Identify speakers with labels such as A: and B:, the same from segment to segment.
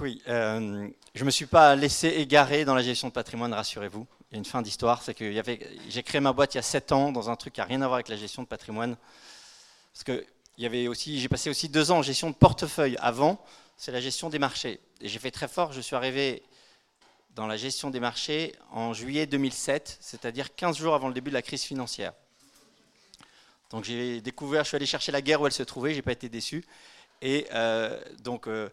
A: Oui, euh, je ne me suis pas laissé égarer dans la gestion de patrimoine, rassurez-vous. Il y a une fin d'histoire, c'est que j'ai créé ma boîte il y a 7 ans dans un truc qui n'a rien à voir avec la gestion de patrimoine. Parce que j'ai passé aussi deux ans en gestion de portefeuille. Avant, c'est la gestion des marchés. Et j'ai fait très fort, je suis arrivé dans la gestion des marchés en juillet 2007, c'est-à-dire 15 jours avant le début de la crise financière. Donc j'ai découvert, je suis allé chercher la guerre où elle se trouvait, je n'ai pas été déçu. Et euh, donc, euh,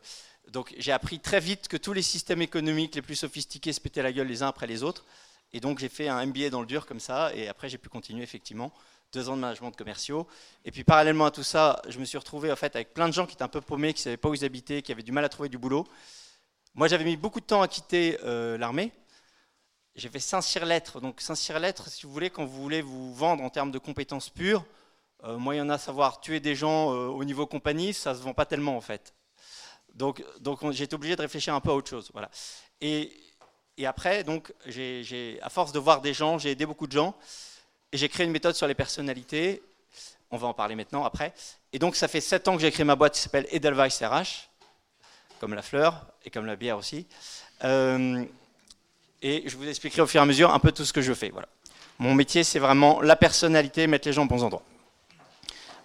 A: donc j'ai appris très vite que tous les systèmes économiques les plus sophistiqués se pétaient la gueule les uns après les autres. Et donc j'ai fait un MBA dans le dur comme ça, et après j'ai pu continuer effectivement deux ans de management de commerciaux. Et puis parallèlement à tout ça, je me suis retrouvé en fait avec plein de gens qui étaient un peu paumés, qui ne savaient pas où ils habitaient, qui avaient du mal à trouver du boulot. Moi j'avais mis beaucoup de temps à quitter euh, l'armée. J'ai fait Saint-Cyr-Lettres. Donc Saint-Cyr-Lettres, si vous voulez, quand vous voulez vous vendre en termes de compétences pures, euh, moi il y en a à savoir tuer des gens euh, au niveau compagnie, ça ne se vend pas tellement en fait. Donc, donc j'ai été obligé de réfléchir un peu à autre chose. Voilà. Et, après, donc, à force de voir des gens, j'ai aidé beaucoup de gens. J'ai créé une méthode sur les personnalités. On va en parler maintenant, après. Et donc, ça fait sept ans que j'ai créé ma boîte qui s'appelle Edelweiss RH, comme la fleur et comme la bière aussi. Euh, et je vous expliquerai au fur et à mesure un peu tout ce que je fais. Voilà. Mon métier, c'est vraiment la personnalité, mettre les gens aux bons endroits.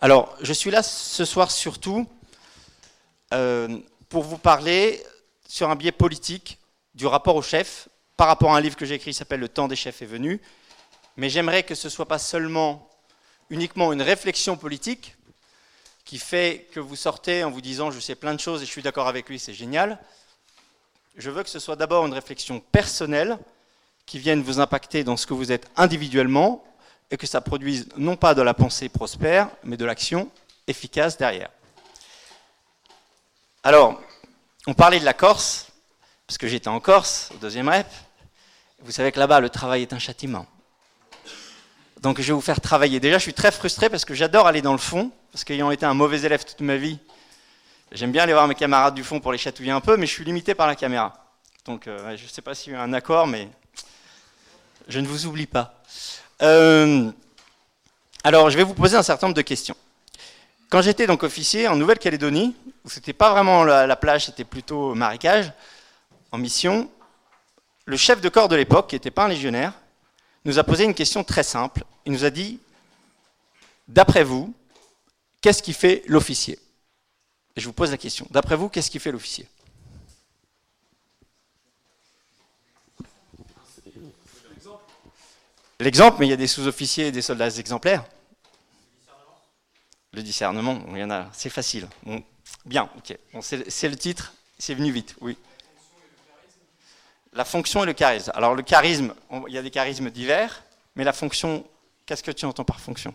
A: Alors, je suis là ce soir surtout euh, pour vous parler sur un biais politique du rapport au chef par rapport à un livre que j'ai écrit qui s'appelle Le temps des chefs est venu, mais j'aimerais que ce ne soit pas seulement uniquement une réflexion politique qui fait que vous sortez en vous disant je sais plein de choses et je suis d'accord avec lui, c'est génial. Je veux que ce soit d'abord une réflexion personnelle qui vienne vous impacter dans ce que vous êtes individuellement et que ça produise non pas de la pensée prospère, mais de l'action efficace derrière. Alors, on parlait de la Corse, parce que j'étais en Corse, au deuxième rep. Vous savez que là-bas, le travail est un châtiment. Donc je vais vous faire travailler. Déjà, je suis très frustré parce que j'adore aller dans le fond, parce qu'ayant été un mauvais élève toute ma vie, j'aime bien aller voir mes camarades du fond pour les chatouiller un peu, mais je suis limité par la caméra. Donc euh, je ne sais pas s'il y a un accord, mais je ne vous oublie pas. Euh, alors, je vais vous poser un certain nombre de questions. Quand j'étais donc officier en Nouvelle-Calédonie, où c'était pas vraiment la, la plage, c'était plutôt marécage, en mission, le chef de corps de l'époque, qui n'était pas un légionnaire, nous a posé une question très simple. Il nous a dit, d'après vous, qu'est-ce qui fait l'officier? Et je vous pose la question, d'après vous, qu'est-ce qui fait l'officier? L'exemple, mais il y a des sous-officiers et des soldats exemplaires. Le discernement, il y en a, c'est facile. bien, ok. c'est le titre, c'est venu vite, oui. La fonction et le charisme. Alors le charisme, il y a des charismes divers, mais la fonction, qu'est-ce que tu entends par fonction?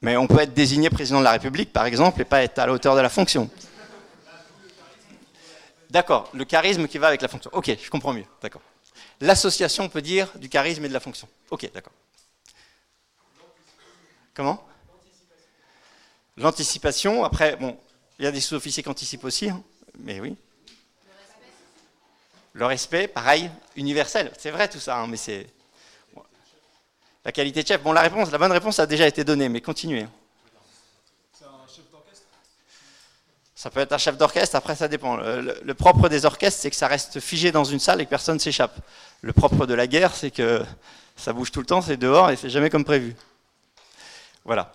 A: Mais on peut être désigné président de la République, par exemple, et pas être à la hauteur de la fonction. D'accord, le charisme qui va avec la fonction. Ok, je comprends mieux. D'accord. L'association peut dire du charisme et de la fonction. Ok, d'accord. Comment? L'anticipation, après, bon, il y a des sous-officiers qui anticipent aussi, hein. mais oui. Le respect, pareil, universel. C'est vrai tout ça, hein, mais c'est. La qualité de chef. Bon, la réponse, la bonne réponse a déjà été donnée, mais continuez. Hein. C'est un chef d'orchestre Ça peut être un chef d'orchestre, après ça dépend. Le, propre des orchestres, c'est que ça reste figé dans une salle et que personne ne s'échappe. Le propre de la guerre, c'est que ça bouge tout le temps, c'est dehors et c'est jamais comme prévu. Voilà.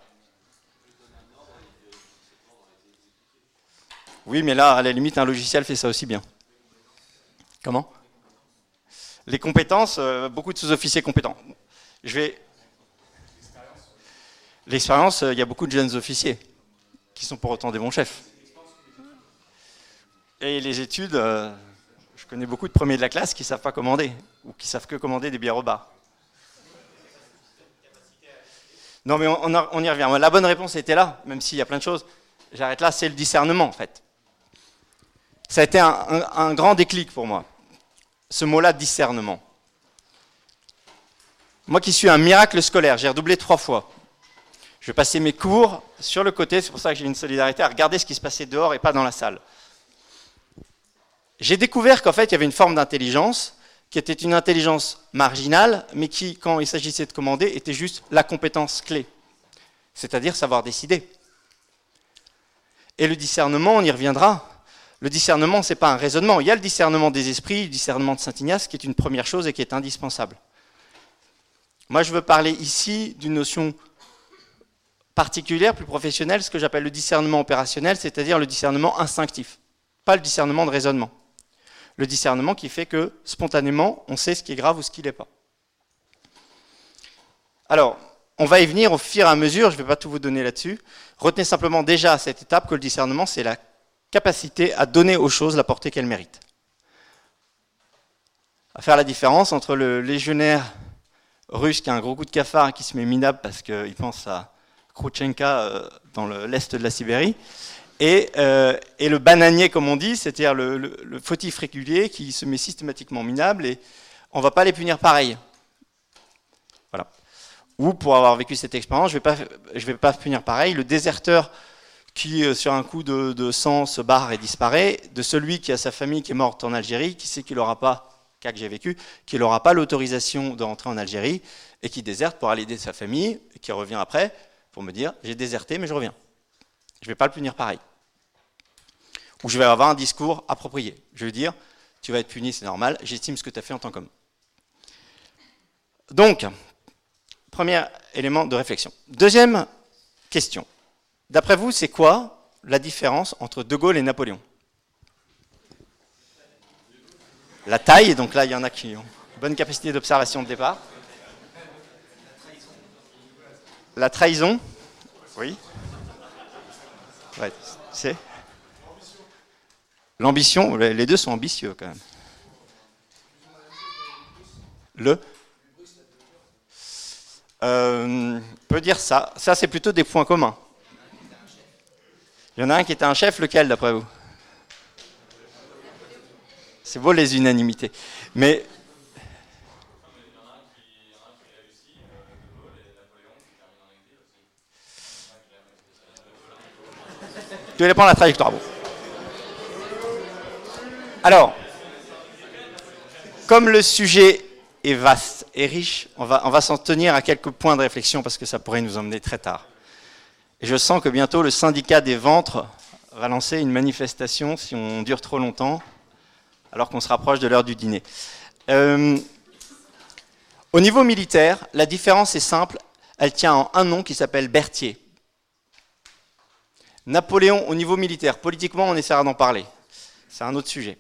A: Oui, mais là, à la limite, un logiciel fait ça aussi bien. Comment? Les compétences, euh, beaucoup de sous-officiers compétents. Je vais. L'expérience, euh, il y a beaucoup de jeunes officiers qui sont pour autant des bons chefs. Et les études, euh, je connais beaucoup de premiers de la classe qui ne savent pas commander, ou qui savent que commander des bières au bar. Non, mais on, on y revient. La bonne réponse était là, même s'il y a plein de choses. J'arrête là, c'est le discernement, en fait. Ça a été un, grand déclic pour moi, ce mot-là, discernement. Moi qui suis un miracle scolaire, j'ai redoublé trois fois. Je passais mes cours sur le côté, c'est pour ça que j'ai une solidarité, à regarder ce qui se passait dehors et pas dans la salle. J'ai découvert qu'en fait, il y avait une forme d'intelligence qui était une intelligence marginale, mais qui, quand il s'agissait de commander, était juste la compétence clé, c'est-à-dire savoir décider. Et le discernement, on y reviendra. Le discernement, ce n'est pas un raisonnement. Il y a le discernement des esprits, le discernement de Saint Ignace, qui est une première chose et qui est indispensable. Moi, je veux parler ici d'une notion particulière, plus professionnelle, ce que j'appelle le discernement opérationnel, c'est-à-dire le discernement instinctif, pas le discernement de raisonnement. Le discernement qui fait que spontanément, on sait ce qui est grave ou ce qui n'est pas. Alors, on va y venir au fur et à mesure, je ne vais pas tout vous donner là-dessus. Retenez simplement déjà à cette étape que le discernement, c'est la capacité à donner aux choses la portée qu'elles méritent. À faire la différence entre le légionnaire russe qui a un gros coup de cafard et qui se met minable parce qu'il pense à Khrouchtchenka euh, dans l'est de la Sibérie, euh, et, le bananier, comme on dit, c'est-à-dire le, fautif régulier qui se met systématiquement minable, et on ne va pas les punir pareil. Voilà. Ou pour avoir vécu cette expérience, je ne vais pas punir pareil. Le déserteur qui, euh, sur un coup de, sang, se barre et disparaît, de celui qui a sa famille qui est morte en Algérie, qui sait qu'il n'aura pas, cas que j'ai vécu, qu'il n'aura pas l'autorisation de rentrer en Algérie, et qui déserte pour aller aider sa famille, et qui revient après pour me dire, j'ai déserté, mais je reviens. Je ne vais pas le punir pareil. Ou je vais avoir un discours approprié. Je vais dire, tu vas être puni, c'est normal, j'estime ce que tu as fait en tant qu'homme. Donc, premier élément de réflexion. Deuxième question. D'après vous, c'est quoi la différence entre De Gaulle et Napoléon? La taille, donc là, il y en a qui ont bonne capacité d'observation de départ. La trahison? Oui. Ouais, c'est L'ambition, les deux sont ambitieux quand même. Le euh, peut dire ça. Ça, c'est plutôt des points communs. Il y en a un qui était un chef, lequel d'après vous? C'est beau les unanimités. Mais. Tu vais prendre la trajectoire. Alors, comme le sujet est vaste et riche, on va, s'en tenir à quelques points de réflexion parce que ça pourrait nous emmener très tard. Et je sens que bientôt le syndicat des ventres va lancer une manifestation si on dure trop longtemps, alors qu'on se rapproche de l'heure du dîner. Euh, au niveau militaire, la différence est simple, elle tient en un nom qui s'appelle Berthier. Napoléon au niveau militaire, politiquement on essaiera d'en parler, c'est un autre sujet.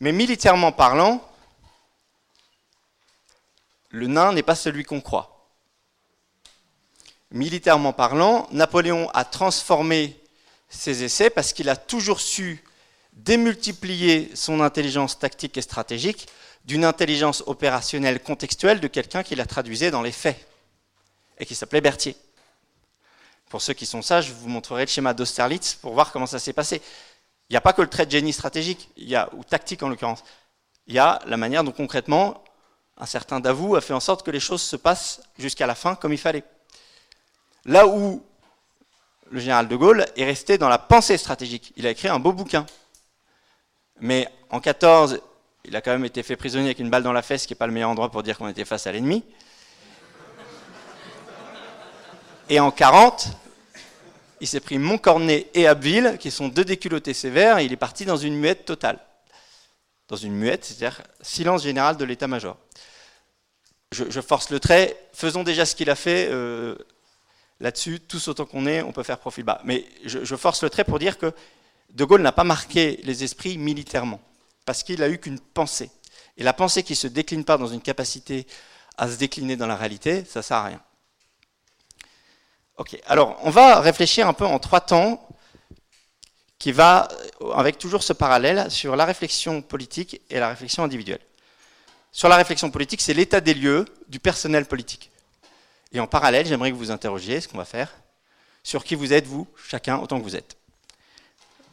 A: Mais militairement parlant, le nain n'est pas celui qu'on croit militairement parlant, Napoléon a transformé ses essais parce qu'il a toujours su démultiplier son intelligence tactique et stratégique d'une intelligence opérationnelle contextuelle de quelqu'un qui la traduisait dans les faits et qui s'appelait Berthier. Pour ceux qui sont sages, je vous montrerai le schéma d'Austerlitz pour voir comment ça s'est passé. Il n'y a pas que le trait de génie stratégique, il y a, ou tactique en l'occurrence. Il y a la manière dont concrètement un certain Davout a fait en sorte que les choses se passent jusqu'à la fin comme il fallait. Là où le général de Gaulle est resté dans la pensée stratégique. Il a écrit un beau bouquin. Mais en 14, il a quand même été fait prisonnier avec une balle dans la fesse, ce qui n'est pas le meilleur endroit pour dire qu'on était face à l'ennemi. Et en 40, il s'est pris Montcornet et Abbeville, qui sont deux déculottés sévères, et il est parti dans une muette totale. Dans une muette, c'est-à-dire silence général de l'état-major. Je, force le trait, faisons déjà ce qu'il a fait, euh, Là-dessus, tous autant qu'on est, on peut faire profil bas. Mais je, force le trait pour dire que De Gaulle n'a pas marqué les esprits militairement, parce qu'il a eu qu'une pensée. Et la pensée qui ne se décline pas dans une capacité à se décliner dans la réalité, ça ne sert à rien. Ok, alors on va réfléchir un peu en trois temps, qui va, avec toujours ce parallèle, sur la réflexion politique et la réflexion individuelle. Sur la réflexion politique, c'est l'état des lieux du personnel politique. Et en parallèle, j'aimerais que vous interrogiez, ce qu'on va faire, sur qui vous êtes, vous, chacun, autant que vous êtes.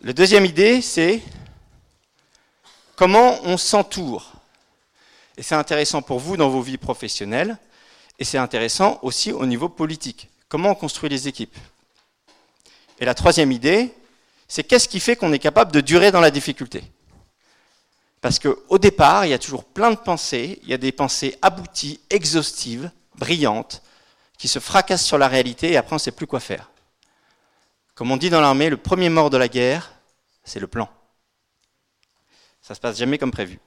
A: La deuxième idée, c'est comment on s'entoure. Et c'est intéressant pour vous dans vos vies professionnelles, et c'est intéressant aussi au niveau politique. Comment on construit les équipes. Et la troisième idée, c'est qu'est-ce qui fait qu'on est capable de durer dans la difficulté? Parce qu'au départ, il y a toujours plein de pensées, il y a des pensées abouties, exhaustives, brillantes, qui se fracasse sur la réalité et après on ne sait plus quoi faire. Comme on dit dans l'armée, le premier mort de la guerre, c'est le plan. Ça se passe jamais comme prévu.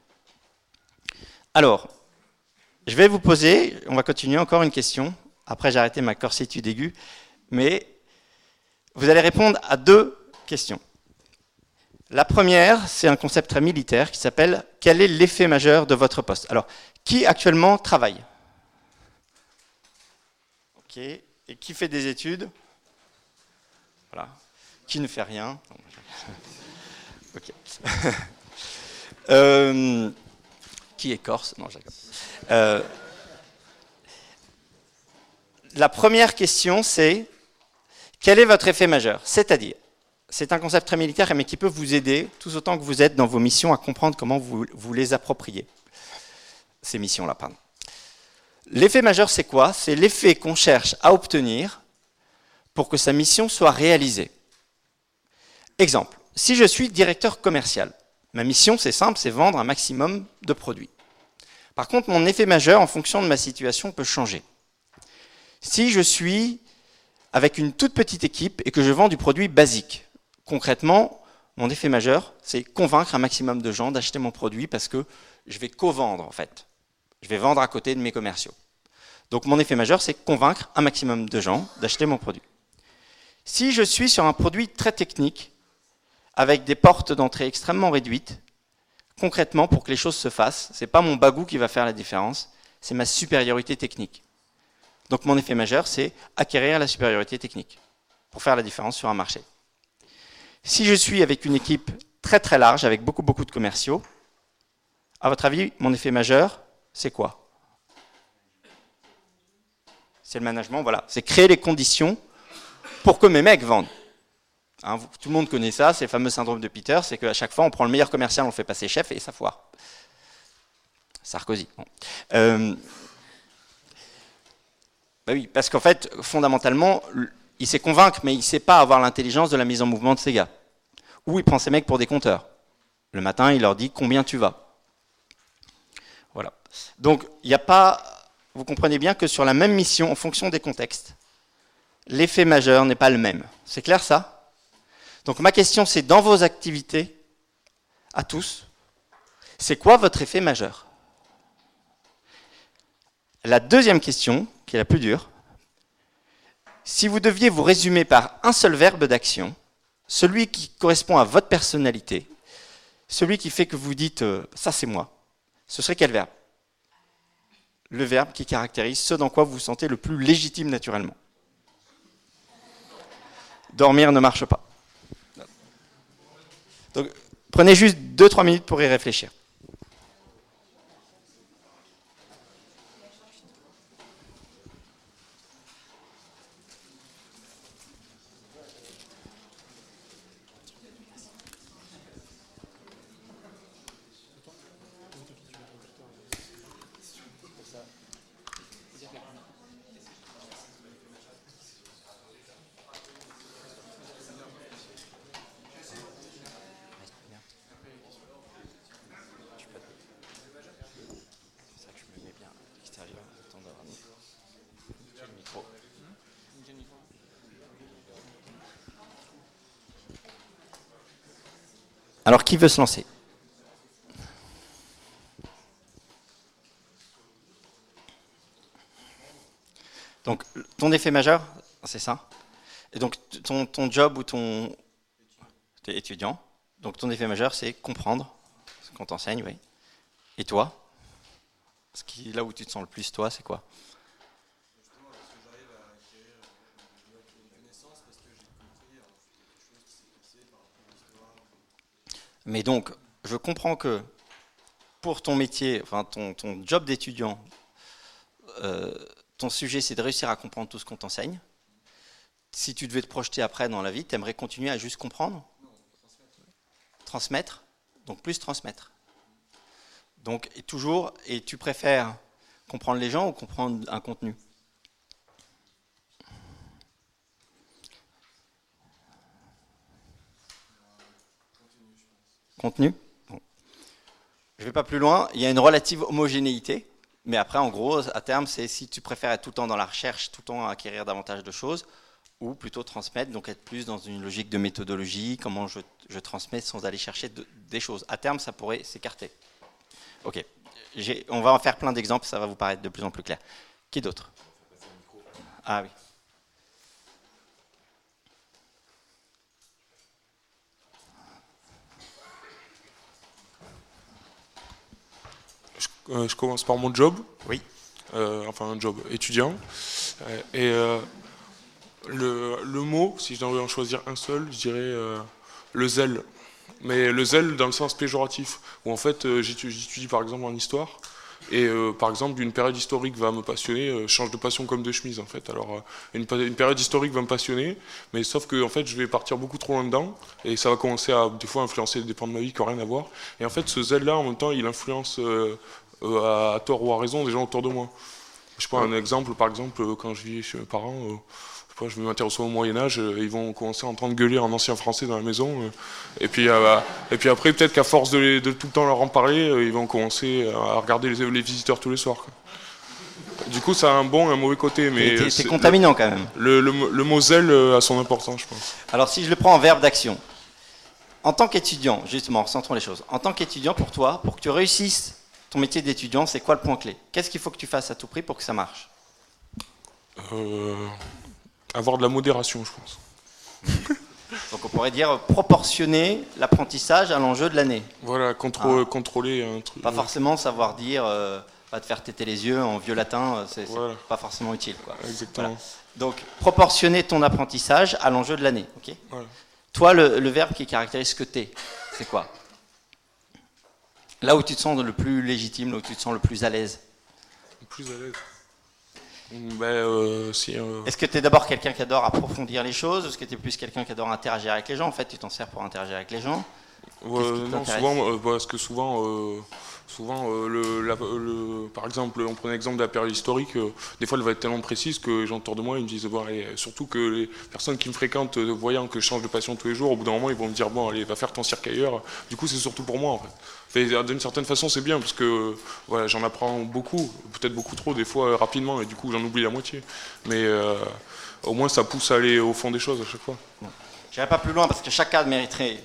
A: Alors, je vais vous poser, on va continuer encore une question. Après, j'ai arrêté ma corsitude aiguë, mais vous allez répondre à deux questions. La première, c'est un concept très militaire qui s'appelle quel est l'effet majeur de votre poste? Alors, qui actuellement travaille? Ok. Et qui fait des études? Voilà. Qui ne fait rien? Ok. Euh, qui est corse? Non, euh, la première question, c'est quel est votre effet majeur? C'est-à-dire, c'est un concept très militaire, mais qui peut vous aider tout autant que vous êtes dans vos missions à comprendre comment vous, vous les appropriez. Ces missions-là, pardon. L'effet majeur, c'est quoi? C'est l'effet qu'on cherche à obtenir pour que sa mission soit réalisée. Exemple, si je suis directeur commercial, ma mission, c'est simple, c'est vendre un maximum de produits. Par contre, mon effet majeur, en fonction de ma situation, peut changer. Si je suis avec une toute petite équipe et que je vends du produit basique, concrètement, mon effet majeur, c'est convaincre un maximum de gens d'acheter mon produit parce que je vais co-vendre en fait. Je vais vendre à côté de mes commerciaux. Donc mon effet majeur, c'est convaincre un maximum de gens d'acheter mon produit. Si je suis sur un produit très technique, avec des portes d'entrée extrêmement réduites, concrètement, pour que les choses se fassent, ce n'est pas mon bagou qui va faire la différence, c'est ma supériorité technique. Donc mon effet majeur, c'est acquérir la supériorité technique pour faire la différence sur un marché. Si je suis avec une équipe très très large, avec beaucoup beaucoup de commerciaux, à votre avis, mon effet majeur, c'est quoi? C'est le management, voilà. C'est créer les conditions pour que mes mecs vendent. Hein, tout le monde connaît ça, c'est le fameux syndrome de Peter, c'est qu'à chaque fois, on prend le meilleur commercial, on le fait passer chef et ça foire. Sarkozy. Euh, bah oui, parce qu'en fait, fondamentalement, il sait convaincre, mais il sait pas avoir l'intelligence de la mise en mouvement de ses gars. Ou il prend ses mecs pour des compteurs. Le matin, il leur dit combien tu vas. Voilà. Donc, il n'y a pas. Vous comprenez bien que sur la même mission, en fonction des contextes, l'effet majeur n'est pas le même. C'est clair ça? Donc, ma question, c'est dans vos activités, à tous, c'est quoi votre effet majeur? La deuxième question, qui est la plus dure, si vous deviez vous résumer par un seul verbe d'action, celui qui correspond à votre personnalité, celui qui fait que vous dites euh, ça c'est moi, ce serait quel verbe? Le verbe qui caractérise ce dans quoi vous vous sentez le plus légitime naturellement. Dormir ne marche pas. Donc prenez juste 2-3 minutes pour y réfléchir. Alors qui veut se lancer? Donc ton effet majeur, c'est ça? Et donc ton, job ou ton... es étudiant. Donc ton effet majeur, c'est comprendre ce qu'on t'enseigne, oui. Et toi? Ce qui, Là où tu te sens le plus toi, c'est quoi? Mais donc, je comprends que pour ton métier, enfin ton, job d'étudiant, euh, ton sujet c'est de réussir à comprendre tout ce qu'on t'enseigne. Si tu devais te projeter après dans la vie, tu aimerais continuer à juste comprendre? Transmettre Donc plus transmettre. Donc toujours, et tu préfères comprendre les gens ou comprendre un contenu? Contenu. Je ne vais pas plus loin. Il y a une relative homogénéité. Mais après, en gros, à terme, c'est si tu préfères être tout le temps dans la recherche, tout le temps acquérir davantage de choses, ou plutôt transmettre, donc être plus dans une logique de méthodologie, comment je, transmets sans aller chercher des choses. À terme, ça pourrait s'écarter. Ok, on va en faire plein d'exemples, ça va vous paraître de plus en plus clair. Qui d'autre? Ah oui.
B: Je, commence par mon job.
A: Oui.
B: Euh, enfin, un job étudiant. Euh, et le, le, mot, si je devais en choisir un seul, je dirais le zèle. Mais le zèle dans le sens péjoratif, où en fait j'étudie par exemple en histoire, et euh, par exemple, d'une période historique va me passionner, euh, change de passion comme de chemise en fait. Alors, euh, une, période historique va me passionner, mais sauf que en fait, je vais partir beaucoup trop loin dedans, et ça va commencer à des fois influencer des pans de ma vie qui n'ont rien à voir. Et en fait, ce zèle-là, en même temps, il influence à, tort ou à raison des gens autour de moi. Je prends un exemple, par exemple, quand je vis chez mes parents je vais m'intéresser au Moyen-Âge, euh, ils vont commencer à entendre gueuler en ancien français dans la maison. Euh. et, puis, euh, et puis après, peut-être qu'à force de, tout le temps leur en parler, ils vont commencer à regarder les, visiteurs tous les soirs. Du coup, ça a un bon et un mauvais côté. mais
A: C'est contaminant quand même.
B: Le, le, le, a son importance, je pense.
A: Alors, si je le prends en verbe d'action, en tant qu'étudiant, justement, centrons les choses. En tant qu'étudiant, pour toi, pour que tu réussisses ton métier d'étudiant, c'est quoi le point clé? Qu'est-ce qu'il faut que tu fasses à tout prix pour que ça marche?
B: Avoir de la modération, je pense.
A: Donc on pourrait dire proportionner l'apprentissage à l'enjeu de l'année.
B: Voilà, ah. contrôler un truc.
A: Pas forcément savoir dire, euh, va te faire têter les yeux en vieux latin, euh, c'est pas forcément utile. Quoi.
B: Exactement.
A: Donc proportionner ton apprentissage à l'enjeu de l'année. ok? Toi, le, verbe qui caractérise ce que tu es, c'est quoi? Là où tu te sens le plus légitime, là où tu te sens le plus à l'aise.
B: Le plus à l'aise. Ben, euh, euh,
A: Est-ce que tu es d'abord quelqu'un qui adore approfondir les choses Est-ce que tu es plus quelqu'un qui adore interagir avec les gens? En fait, tu t'en sers pour interagir avec les gens
B: Non, souvent, euh, parce que souvent, souvent le, par exemple, on prend l'exemple de la période historique, des fois elle va être tellement précise que les gens autour de moi ils me disent, bon, surtout que les personnes qui me fréquentent, voyant que je change de passion tous les jours, au bout d'un moment ils vont me dire, bon, allez, va faire ton cirque ailleurs. Du coup, c'est surtout pour moi en fait. D'une certaine façon, c'est bien parce que voilà, j'en apprends beaucoup, peut-être beaucoup trop des fois euh, rapidement, et du coup j'en oublie la moitié. Mais euh, au moins ça pousse à aller au fond des choses à chaque fois.
A: Je n'irai pas plus loin parce que chaque cas mériterait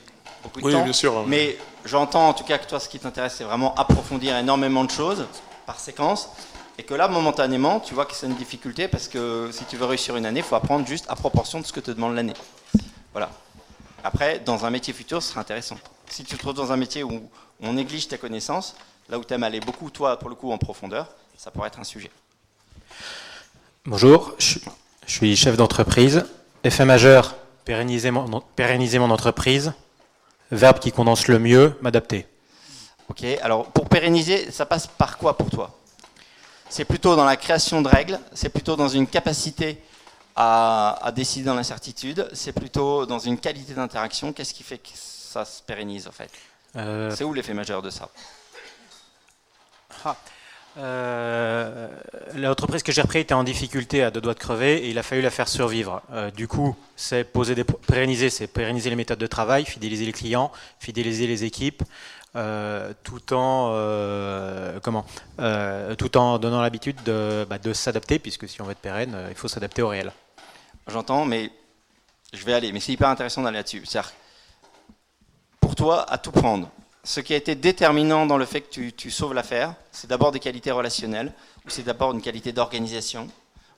A: beaucoup de
B: oui,
A: temps.
B: Bien sûr,
A: mais j'entends en tout cas que toi, ce qui t'intéresse, c'est vraiment approfondir énormément de choses par séquence. Et que là, momentanément, tu vois que c'est une difficulté parce que si tu veux réussir une année, il faut apprendre juste à proportion de ce que te demande l'année. Voilà. Après, dans un métier futur, ce sera intéressant. Si tu te trouves dans un métier où on néglige tes connaissances, là où tu aimes aller beaucoup, toi, pour le coup, en profondeur, ça pourrait être un sujet.
C: Bonjour, je suis chef d'entreprise. Effet majeur, pérenniser mon, pérenniser mon entreprise. Verbe qui condense le mieux, m'adapter.
A: Ok, alors pour pérenniser, ça passe par quoi pour toi? C'est plutôt dans la création de règles, c'est plutôt dans une capacité à, à décider dans l'incertitude, c'est plutôt dans une qualité d'interaction. Qu'est-ce qui fait que ça se pérennise en fait? Euh, C'est où l'effet majeur de ça?
C: Ah. Euh, L'entreprise que j'ai repris était en difficulté à deux doigts de crever et il a fallu la faire survivre. Euh, du coup, c'est poser des pérenniser, c'est pérenniser les méthodes de travail, fidéliser les clients, fidéliser les équipes, tout en comment, tout en donnant l'habitude de, bah, de s'adapter, puisque si on veut être pérenne, il faut s'adapter au réel.
A: J'entends, mais je vais aller. Mais c'est hyper intéressant d'aller là-dessus. pour toi à tout prendre. Ce qui a été déterminant dans le fait que tu, sauves l'affaire, c'est d'abord des qualités relationnelles, ou c'est d'abord une qualité d'organisation,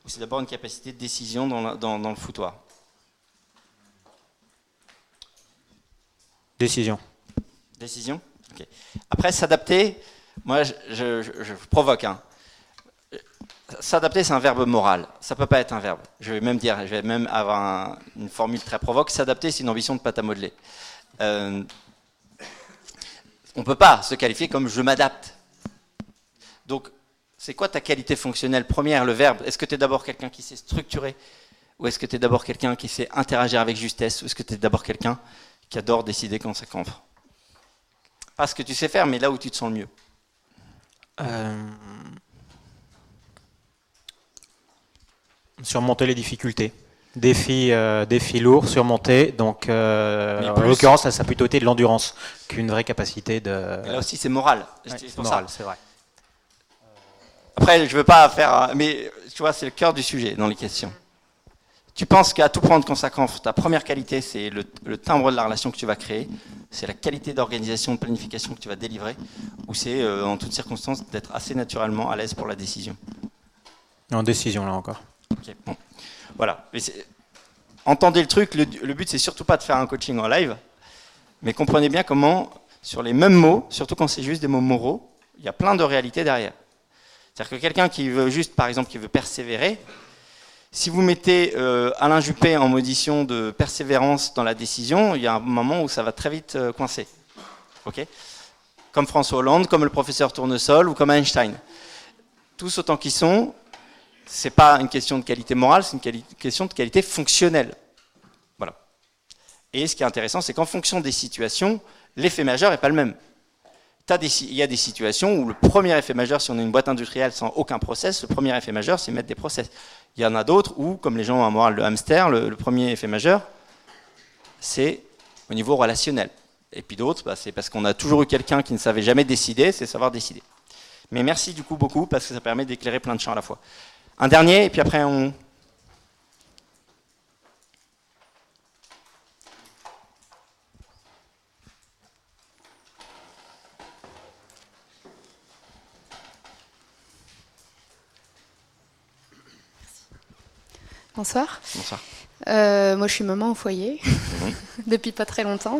A: ou c'est d'abord une capacité de décision dans, le foutoir.
C: Décision.
A: Décision? Après, s'adapter, moi je, provoque. Hein. S'adapter, c'est un verbe moral. Ça peut pas être un verbe. Je vais même dire, je vais même avoir une formule très provoque. S'adapter, c'est une ambition de pâte à modeler. Euh, on ne peut pas se qualifier comme je m'adapte. Donc, c'est quoi ta qualité fonctionnelle première, le verbe? Est-ce que tu es d'abord quelqu'un qui sait structurer Ou est-ce que tu es d'abord quelqu'un qui sait interagir avec justesse Ou est-ce que tu es d'abord quelqu'un qui adore décider quand ça cambre? Pas ce que tu sais faire, mais là où tu te sens le mieux. Euh,
C: surmonter les difficultés. Défi, euh, défi lourd, surmonté. Donc, euh, en l'occurrence, ça, a plutôt été de l'endurance qu'une vraie capacité de.
A: là aussi, c'est moral.
C: c'est moral, c'est vrai.
A: Après, je veux pas faire, mais tu vois, c'est le cœur du sujet dans les questions. tu penses qu'à tout prendre consacrant, ta première qualité, c'est le, timbre de la relation que tu vas créer, c'est la qualité d'organisation, de planification que tu vas délivrer, ou c'est euh, en toutes circonstances d'être assez naturellement à l'aise pour la décision?
C: En décision, là encore.
A: Ok, bon. Voilà. entendez le truc, le, but, c'est surtout pas de faire un coaching en live, mais comprenez bien comment, sur les mêmes mots, surtout quand c'est juste des mots moraux, il y a plein de réalités derrière. C'est-à-dire que quelqu'un qui veut juste, par exemple, qui veut persévérer, si vous mettez euh, Alain Juppé en modition de persévérance dans la décision, il y a un moment où ça va très vite euh, coincer. Ok? Comme François Hollande, comme le professeur Tournesol ou comme Einstein. Tous autant qu'ils sont, ce n'est pas une question de qualité morale, c'est une question de qualité fonctionnelle. Voilà. Et ce qui est intéressant, c'est qu'en fonction des situations, l'effet majeur n'est pas le même. il y a des situations où le premier effet majeur, si on a une boîte industrielle sans aucun process, le premier effet majeur, c'est mettre des process. Il y en a d'autres où, comme les gens ont un moral de hamster, le, premier effet majeur, c'est au niveau relationnel. Et puis d'autres, bah, c'est parce qu'on a toujours eu quelqu'un qui ne savait jamais décider, c'est savoir décider. Mais merci du coup beaucoup, parce que ça permet d'éclairer plein de champs à la fois. Un dernier, et puis après on,
D: Bonsoir.
A: Bonsoir.
D: Euh, moi, je suis maman au foyer mhm. depuis pas très longtemps.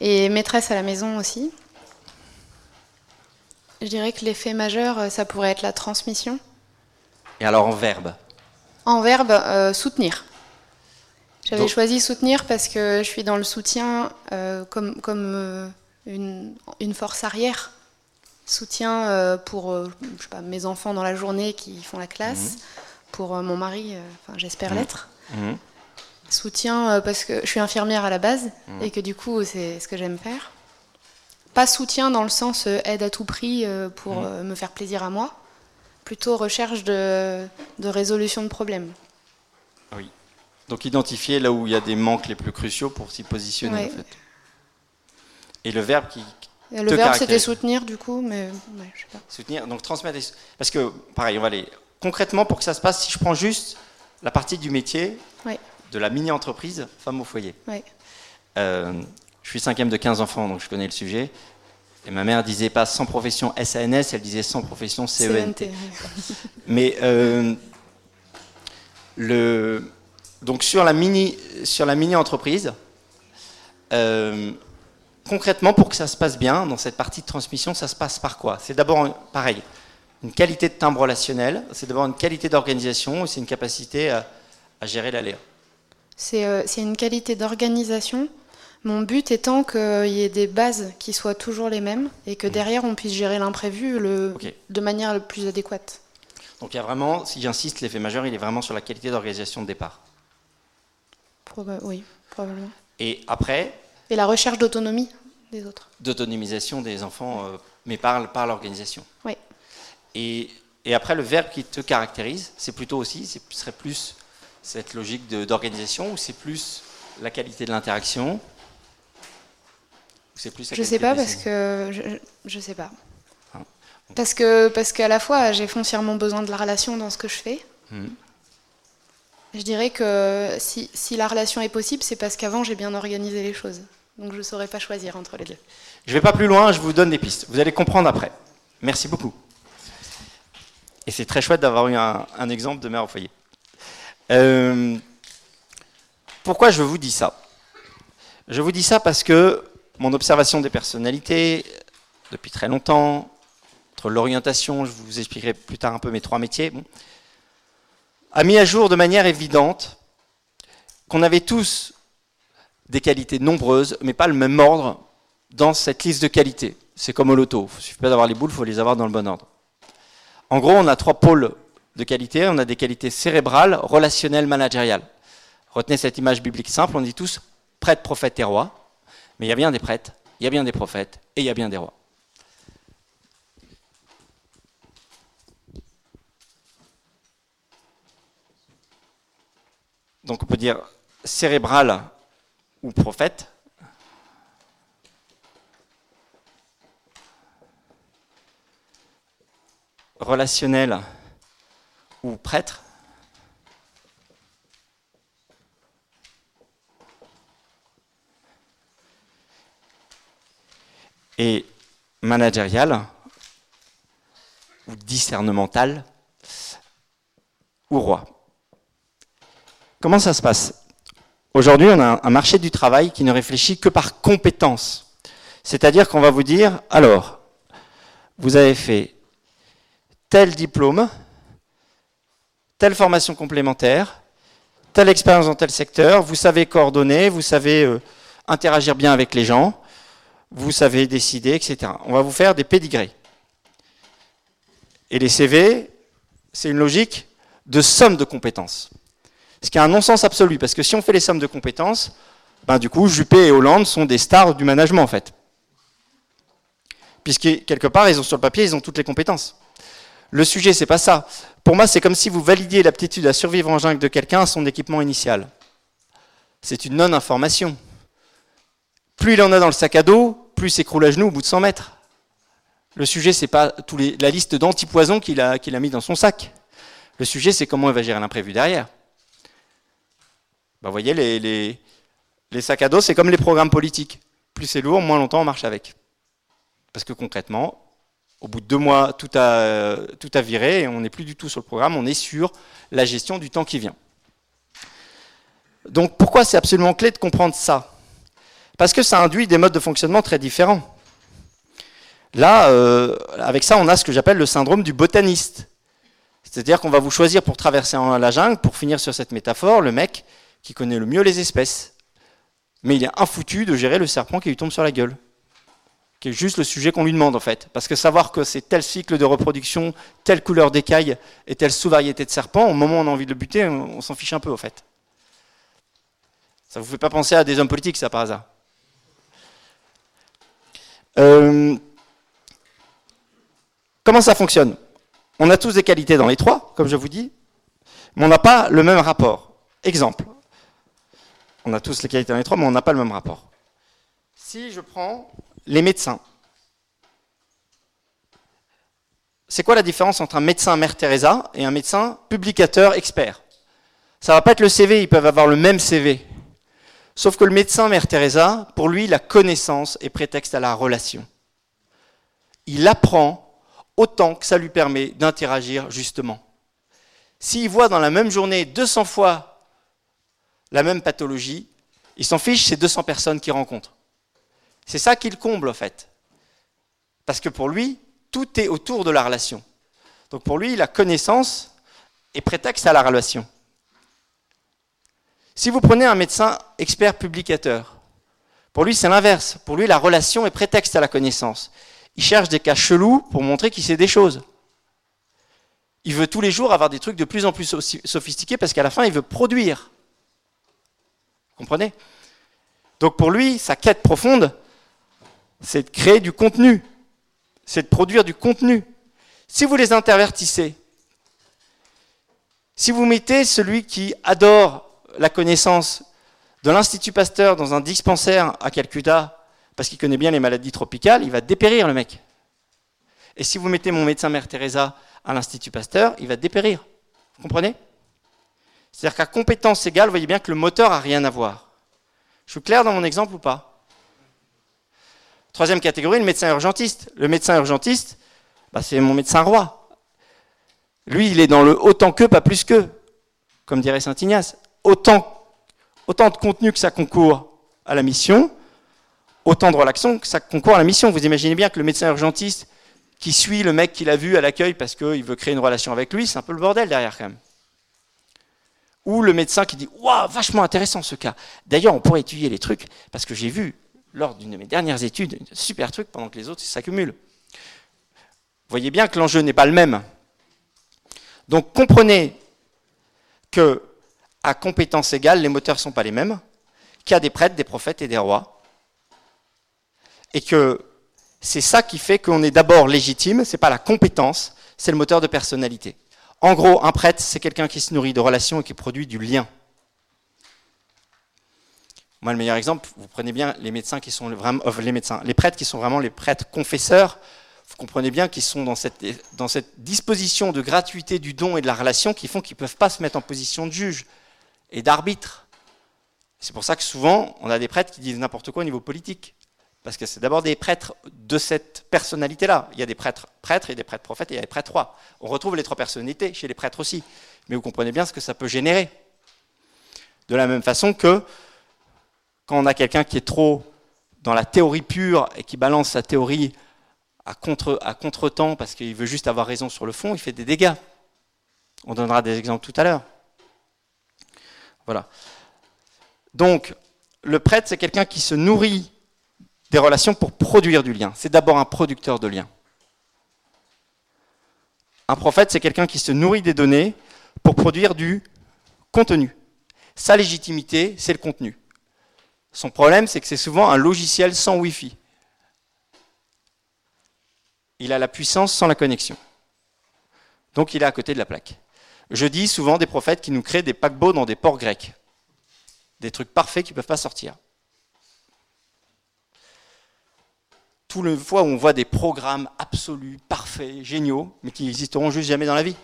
D: Et maîtresse à la maison aussi. Je dirais que l'effet majeur, ça pourrait être la transmission.
A: Et alors en verbe
D: En verbe, euh, soutenir. J'avais choisi soutenir parce que je suis dans le soutien euh, comme, comme une, une, force arrière. Soutien pour je sais pas, mes enfants dans la journée qui font la classe. Mhm pour euh, mon mari, euh, enfin, j'espère mmh. l'être. Mmh. Soutien euh, parce que je suis infirmière à la base et que du coup c'est ce que j'aime faire. Pas soutien dans le sens aide à tout prix pour me faire plaisir à moi, plutôt recherche de, résolution de problèmes.
A: Oui. Donc identifier là où il y a des manques les plus cruciaux pour s'y positionner en fait. Et le verbe qui.
D: le verbe c'était soutenir du coup, mais je sais pas.
A: Soutenir, donc transmettre. Parce que pareil, on va aller concrètement, pour que ça se passe, si je prends juste la partie du métier de la mini-entreprise femme au foyer. Euh, je suis cinquième de 15 enfants, donc je connais le sujet. Et ma mère disait pas sans profession SANS, elle disait sans profession CENT. E Mais euh, le, donc sur la mini, sur la mini entreprise, euh, concrètement pour que ça se passe bien dans cette partie de transmission, ça se passe par quoi? C'est d'abord pareil, une qualité de timbre relationnel, c'est d'avoir une qualité d'organisation, c'est une capacité à, gérer l'aléa.
D: Euh, c'est une qualité d'organisation. Mon but étant qu'il y ait des bases qui soient toujours les mêmes et que mmh. derrière on puisse gérer l'imprévu de manière la plus adéquate.
A: Donc il y a vraiment, si j'insiste, l'effet majeur, il est vraiment sur la qualité d'organisation de départ.
D: oui, probablement.
A: Et après
D: Et la recherche d'autonomie des autres.
A: D'autonomisation des enfants, euh, mais par, par l'organisation.
D: Oui.
A: Et, après, le verbe qui te caractérise, c'est plutôt aussi, ce serait plus cette logique d'organisation ou c'est plus la qualité de l'interaction?
D: C'est plus Je sais pas parce que je, ne sais pas. Ah, parce que parce qu'à la fois j'ai foncièrement besoin de la relation dans ce que je fais. Hmm. Je dirais que si, si, la relation est possible, c'est parce qu'avant j'ai bien organisé les choses. Donc je ne saurais pas choisir entre les deux.
A: Je vais pas plus loin, je vous donne des pistes. Vous allez comprendre après. Merci beaucoup. Et c'est très chouette d'avoir eu un, exemple de mère au foyer. Euh, pourquoi je vous dis ça? Je vous dis ça parce que mon observation des personnalités, depuis très longtemps, entre l'orientation, je vous expliquerai plus tard un peu mes trois métiers, a mis à jour de manière évidente qu'on avait tous des qualités nombreuses, mais pas le même ordre dans cette liste de qualités. C'est comme au loto, il ne suffit pas d'avoir les boules, il faut les avoir dans le bon ordre. En gros, on a trois pôles de qualité. On a des qualités cérébrales, relationnelles, managériales. Retenez cette image biblique simple, on dit tous prêtre, prophète et roi. Mais il y a bien des prêtres, il y a bien des prophètes et il y a bien des rois. Donc on peut dire cérébral ou prophète, relationnel ou prêtre, et managériale ou discernementale ou roi. Comment ça se passe? Aujourd'hui, on a un marché du travail qui ne réfléchit que par compétence. C'est-à-dire qu'on va vous dire, alors, vous avez fait tel diplôme, telle formation complémentaire, telle expérience dans tel secteur, vous savez coordonner, vous savez euh, interagir bien avec les gens, vous savez décider, etc. On va vous faire des pédigrés. Et les CV, c'est une logique de somme de compétences. Ce qui est un non-sens absolu, parce que si on fait les sommes de compétences, ben du coup, Juppé et Hollande sont des stars du management, en fait. Puisque, quelque part, ils ont sur le papier, ils ont toutes les compétences. Le sujet, c'est pas ça. Pour moi, c'est comme si vous validiez l'aptitude à survivre en jungle de quelqu'un à son équipement initial. C'est une non-information. Plus il en a dans le sac à dos, plus s'écroule à genoux au bout de 100 mètres. Le sujet, c'est pas tous les, la liste d'antipoisons qu'il a, qu'il a mis dans son sac. Le sujet, c'est comment il va gérer l'imprévu derrière. Bah, vous voyez, les, les, les sacs à dos, c'est comme les programmes politiques. Plus c'est lourd, moins longtemps on marche avec. Parce que concrètement, au bout de deux mois, tout a, tout a viré et on n'est plus du tout sur le programme, on est sur la gestion du temps qui vient. Donc pourquoi c'est absolument clé de comprendre ça? Parce que ça induit des modes de fonctionnement très différents. Là, euh, avec ça, on a ce que j'appelle le syndrome du botaniste. C'est-à-dire qu'on va vous choisir pour traverser la jungle, pour finir sur cette métaphore, le mec qui connaît le mieux les espèces. Mais il est infoutu de gérer le serpent qui lui tombe sur la gueule qui est juste le sujet qu'on lui demande en fait. Parce que savoir que c'est tel cycle de reproduction, telle couleur d'écaille et telle sous-variété de serpent, au moment où on a envie de le buter, on, s'en fiche un peu en fait. Ça vous fait pas penser à des hommes politiques, ça par hasard? Euh, Comment ça fonctionne? On a tous des qualités dans les trois, comme je vous dis, mais on n'a pas le même rapport. Exemple. On a tous les qualités dans les trois, mais on n'a pas le même rapport. Si je prends les médecins. C'est quoi la différence entre un médecin Mère Teresa et un médecin publicateur expert? Ça va pas être le CV, ils peuvent avoir le même CV. Sauf que le médecin Mère Teresa, pour lui, la connaissance est prétexte à la relation. Il apprend autant que ça lui permet d'interagir justement. S'il voit dans la même journée 200 fois la même pathologie, il s'en fiche, c'est 200 personnes qu'il rencontre. C'est ça qu'il comble, en fait. Parce que pour lui, tout est autour de la relation. Donc pour lui, la connaissance est prétexte à la relation. Si vous prenez un médecin expert publicateur, pour lui c'est l'inverse. Pour lui, la relation est prétexte à la connaissance. Il cherche des cas chelous pour montrer qu'il sait des choses. Il veut tous les jours avoir des trucs de plus en plus sophistiqués parce qu'à la fin, il veut produire. Comprenez? Donc pour lui, sa quête profonde, c'est de créer du contenu, c'est de produire du contenu. Si vous les intervertissez, si vous mettez celui qui adore la connaissance de l'Institut Pasteur dans un dispensaire à Calcutta, parce qu'il connaît bien les maladies tropicales, il va dépérir le mec. Et si vous mettez mon médecin Mère Teresa à l'Institut Pasteur, il va dépérir. Vous comprenez? C'est-à-dire qu'à compétence égale, voyez bien que le moteur n'a rien à voir. Je suis clair dans mon exemple ou pas? Troisième catégorie, le médecin urgentiste. Le médecin urgentiste, bah, c'est mon médecin roi. Lui, il est dans le autant que, pas plus que, comme dirait Saint Ignace. Autant, de contenu que ça concourt à la mission, autant de relaxation que ça concourt à la mission. Vous imaginez bien que le médecin urgentiste qui suit le mec qu'il a vu à l'accueil parce qu'il veut créer une relation avec lui, c'est un peu le bordel derrière quand même. Ou le médecin qui dit Waouh, vachement intéressant ce cas. D'ailleurs, on pourrait étudier les trucs parce que j'ai vu lors d'une de mes dernières études, un super truc pendant que les autres s'accumulent. Vous voyez bien que l'enjeu n'est pas le même. Donc comprenez que à compétence égale, les moteurs ne sont pas les mêmes, qu'il y a des prêtres, des prophètes et des rois, et que c'est ça qui fait qu'on est d'abord légitime, ce n'est pas la compétence, c'est le moteur de personnalité. En gros, un prêtre, c'est quelqu'un qui se nourrit de relations et qui produit du lien. Moi, le meilleur exemple, vous prenez bien les médecins qui sont vraiment, euh, les médecins, les prêtres qui sont vraiment les prêtres confesseurs. Vous comprenez bien qu'ils sont dans cette, dans cette disposition de gratuité du don et de la relation qui font qu'ils ne peuvent pas se mettre en position de juge et d'arbitre. C'est pour ça que souvent, on a des prêtres qui disent n'importe quoi au niveau politique. parce que c'est d'abord des prêtres de cette personnalité-là. Il y a des prêtres prêtres et des prêtres prophètes et il y a des prêtres rois. On retrouve les trois personnalités chez les prêtres aussi. Mais vous comprenez bien ce que ça peut générer. De la même façon que quand on a quelqu'un qui est trop dans la théorie pure et qui balance sa théorie à à contre-temps parce qu'il veut juste avoir raison sur le fond, il fait des dégâts. On donnera des exemples tout à l'heure. Voilà. Donc, le prêtre, c'est quelqu'un qui se nourrit des relations pour produire du lien. C'est d'abord un producteur de liens. Un prophète, c'est quelqu'un qui se nourrit des données pour produire du contenu. Sa légitimité, c'est le contenu. Son problème, c'est que c'est souvent un logiciel sans Wi-Fi. Il a la puissance sans la connexion. Donc il est à côté de la plaque. Je dis souvent des prophètes qui nous créent des paquebots dans des ports grecs. Des trucs parfaits qui ne peuvent pas sortir. Tout le fois où on voit des programmes absolus, parfaits, géniaux, mais qui n'existeront juste jamais dans la vie.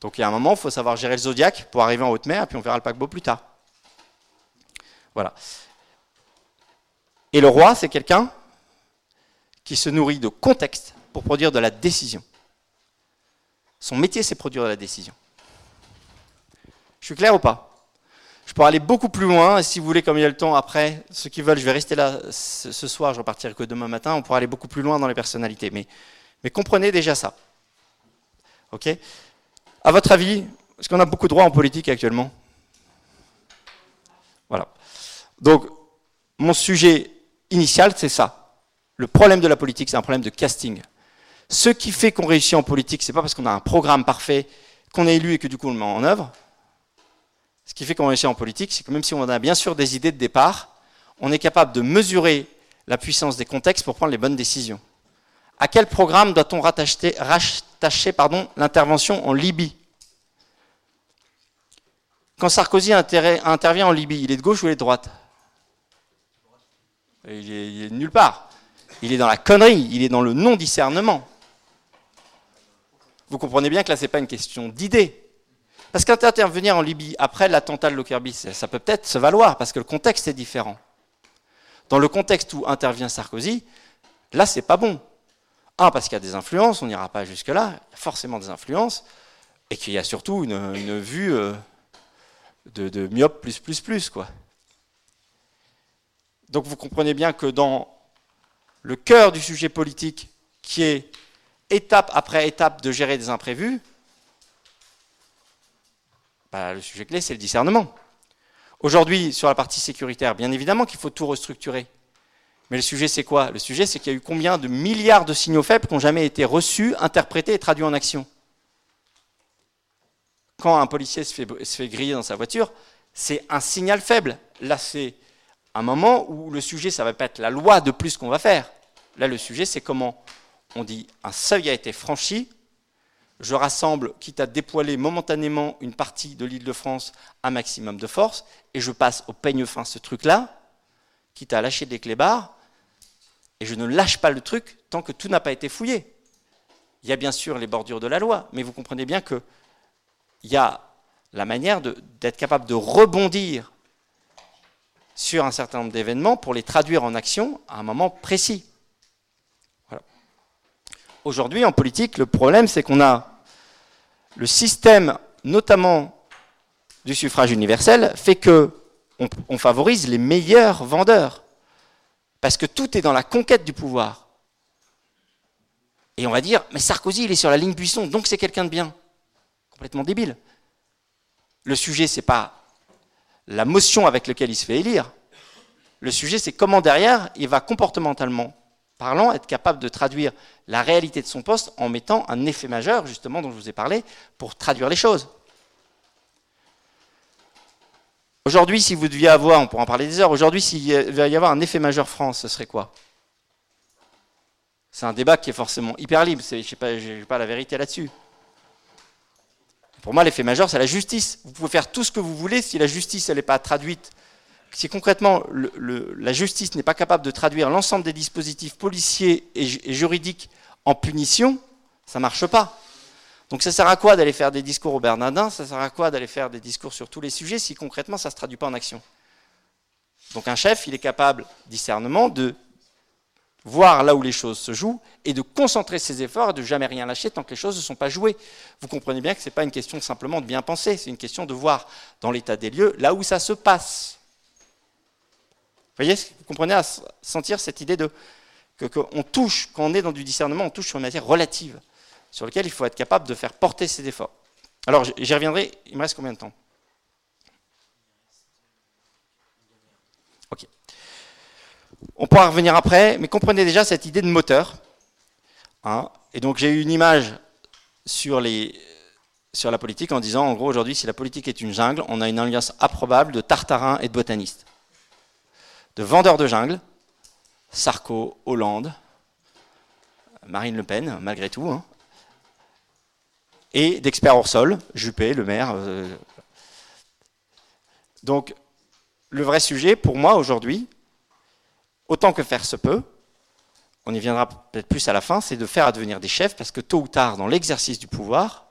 A: Donc il y a un moment, il faut savoir gérer le zodiaque pour arriver en haute mer, puis on verra le paquebot plus tard. Voilà. Et le roi, c'est quelqu'un qui se nourrit de contexte pour produire de la décision. Son métier, c'est produire la décision. Je suis clair ou pas? Je pourrais aller beaucoup plus loin, et si vous voulez, comme il y a le temps après, ceux qui veulent, je vais rester là ce soir, je repartirai que demain matin, on pourra aller beaucoup plus loin dans les personnalités. Mais, mais comprenez déjà ça. Ok? À votre avis, est-ce qu'on a beaucoup de droits en politique actuellement? Voilà. Donc, mon sujet initial, c'est ça. Le problème de la politique, c'est un problème de casting. Ce qui fait qu'on réussit en politique, c'est pas parce qu'on a un programme parfait, qu'on est élu et que du coup on le met en œuvre. Ce qui fait qu'on réussit en politique, c'est que même si on a bien sûr des idées de départ, on est capable de mesurer la puissance des contextes pour prendre les bonnes décisions. À quel programme doit-on rattacher, l'intervention en Libye? Quand Sarkozy intervient en Libye, il est de gauche ou il est de droite? Il est, il nulle part. Il est dans la connerie, il est dans le non-discernement. Vous comprenez bien que là, ce n'est pas une question d'idée. Parce qu'intervenir en Libye après l'attentat de Lockerbie, ça peut peut-être se valoir, parce que le contexte est différent. Dans le contexte où intervient Sarkozy, là, c'est pas bon. Un, parce qu'il y a des influences, on n'ira pas jusque-là, forcément des influences, et qu'il y a surtout une, vue euh, de, de, myope plus plus plus, quoi. Donc vous comprenez bien que dans le cœur du sujet politique, qui est étape après étape de gérer des imprévus, bah, le sujet clé, c'est le discernement. Aujourd'hui, sur la partie sécuritaire, bien évidemment qu'il faut tout restructurer. Mais le sujet, c'est quoi? Le sujet, c'est qu'il y a eu combien de milliards de signaux faibles qui n'ont jamais été reçus, interprétés et traduits en action? Quand un policier se fait, griller dans sa voiture, c'est un signal faible. Là, c'est un moment où le sujet, ça va pas être la loi de plus qu'on va faire. Là, le sujet, c'est comment on dit un seuil a été franchi, je rassemble, quitte à dépoiler momentanément une partie de l'île de France, un maximum de force, et je passe au peigne fin ce truc-là, quitte à lâcher des clébards, et je ne lâche pas le truc tant que tout n'a pas été fouillé. Il y a bien sûr les bordures de la loi, mais vous comprenez bien qu'il y a la manière d'être capable de rebondir sur un certain nombre d'événements pour les traduire en action à un moment précis. Aujourd'hui, en politique, le problème, c'est qu'on a le système, notamment du suffrage universel, fait que on, favorise les meilleurs vendeurs. Parce que tout est dans la conquête du pouvoir. Et on va dire, mais Sarkozy, il est sur la ligne buisson, donc c'est quelqu'un de bien. Complètement débile. Le sujet, c'est pas la motion avec laquelle il se fait élire. Le sujet, c'est comment derrière, il va comportementalement parlant, être capable de traduire la réalité de son poste en mettant un effet majeur, justement, dont je vous ai parlé, pour traduire les choses. Aujourd'hui, si vous deviez avoir, on pourra en parler des heures, aujourd'hui, s'il devait y avoir un effet majeur France, ce serait quoi? C'est un débat qui est forcément hyper libre, je n'ai pas, pas la vérité là-dessus. Pour moi, l'effet majeur, c'est la justice. Vous pouvez faire tout ce que vous voulez, si la justice n'est pas traduite si concrètement la justice n'est pas capable de traduire l'ensemble des dispositifs policiers et, juridiques en punition, ça ne marche pas. Donc ça sert à quoi d'aller faire des discours au Bernardin? Ça sert à quoi d'aller faire des discours sur tous les sujets si concrètement ça ne se traduit pas en action? Donc un chef, il est capable, discernement, de voir là où les choses se jouent et de concentrer ses efforts et de jamais rien lâcher tant que les choses ne sont pas jouées. Vous comprenez bien que ce n'est pas une question simplement de bien penser, c'est une question de voir dans l'état des lieux là où ça se passe. Vous voyez, vous comprenez à sentir cette idée de qu'on touche, quand on est dans du discernement, on touche sur une matière relative, sur laquelle il faut être capable de faire porter ses efforts. Alors j'y reviendrai, il me reste combien de temps? Ok. On pourra revenir après, mais comprenez déjà cette idée de moteur. Hein. et donc j'ai eu une image sur, la politique en disant, en gros, aujourd'hui, si la politique est une jungle, on a une alliance improbable de tartarins et de botanistes. De vendeurs de jungle, Sarko, Hollande, Marine Le Pen, malgré tout, hein. et d'experts hors sol, Juppé, le maire. Euh. Donc, le vrai sujet, pour moi, aujourd'hui, autant que faire se peut, on y viendra peut-être plus à la fin, c'est de faire advenir des chefs, parce que tôt ou tard, dans l'exercice du pouvoir,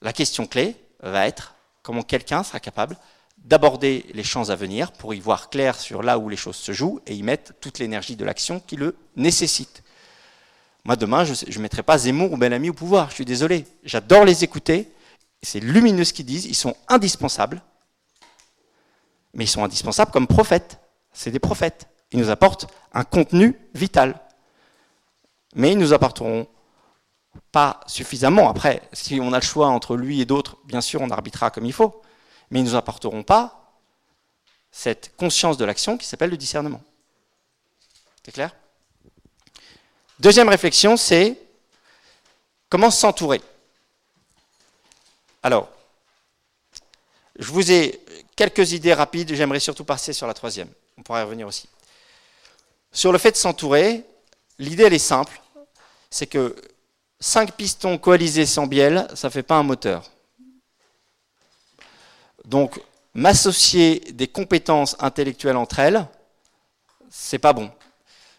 A: la question clé va être comment quelqu'un sera capable d'aborder les champs à venir pour y voir clair sur là où les choses se jouent et y mettre toute l'énergie de l'action qui le nécessite. Moi, demain, je ne mettrai pas Zemmour ou Bellamy au pouvoir, je suis désolé. J'adore les écouter, c'est lumineux ce qu'ils disent, ils sont indispensables, mais ils sont indispensables comme prophètes. C'est des prophètes. Ils nous apportent un contenu vital. Mais ils ne nous apporteront pas suffisamment. Après, si on a le choix entre lui et d'autres, bien sûr, on arbitrera comme il faut mais ils ne nous apporteront pas cette conscience de l'action qui s'appelle le discernement. C'est clair? Deuxième réflexion, c'est comment s'entourer? Alors, je vous ai quelques idées rapides, j'aimerais surtout passer sur la troisième. On pourra y revenir aussi. Sur le fait de s'entourer, l'idée elle est simple, c'est que cinq pistons coalisés sans bielle, ça ne fait pas un moteur. Donc, m'associer des compétences intellectuelles entre elles, c'est pas bon.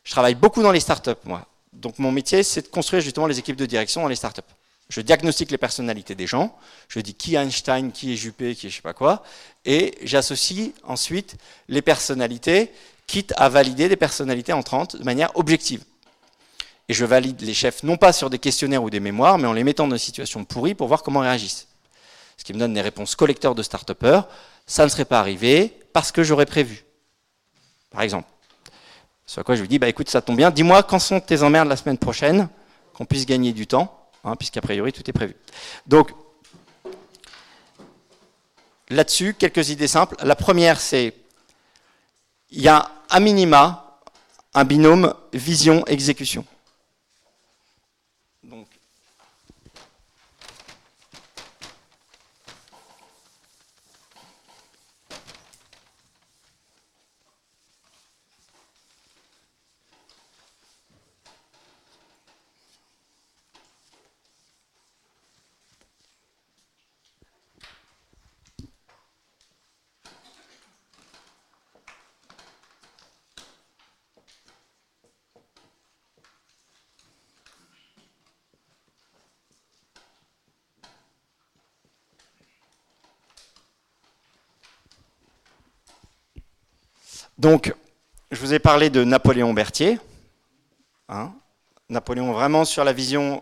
A: Je travaille beaucoup dans les startups, moi. Donc, mon métier, c'est de construire justement les équipes de direction dans les startups. Je diagnostique les personnalités des gens, je dis qui est Einstein, qui est Juppé, qui est je sais pas quoi, et j'associe ensuite les personnalités, quitte à valider des personnalités entrantes de manière objective. Et je valide les chefs non pas sur des questionnaires ou des mémoires, mais en les mettant dans des situations pourries pour voir comment ils réagissent ce qui me donne des réponses collecteurs de start ça ne serait pas arrivé parce que j'aurais prévu. Par exemple. Sur quoi je lui dis, bah écoute, ça tombe bien, dis-moi quand sont tes emmerdes la semaine prochaine, qu'on puisse gagner du temps, hein, puisqu'a priori tout est prévu. Donc, là-dessus, quelques idées simples. La première, c'est, il y a à minima un binôme vision-exécution. Donc, je vous ai parlé de Napoléon Berthier. Hein. Napoléon vraiment sur la vision,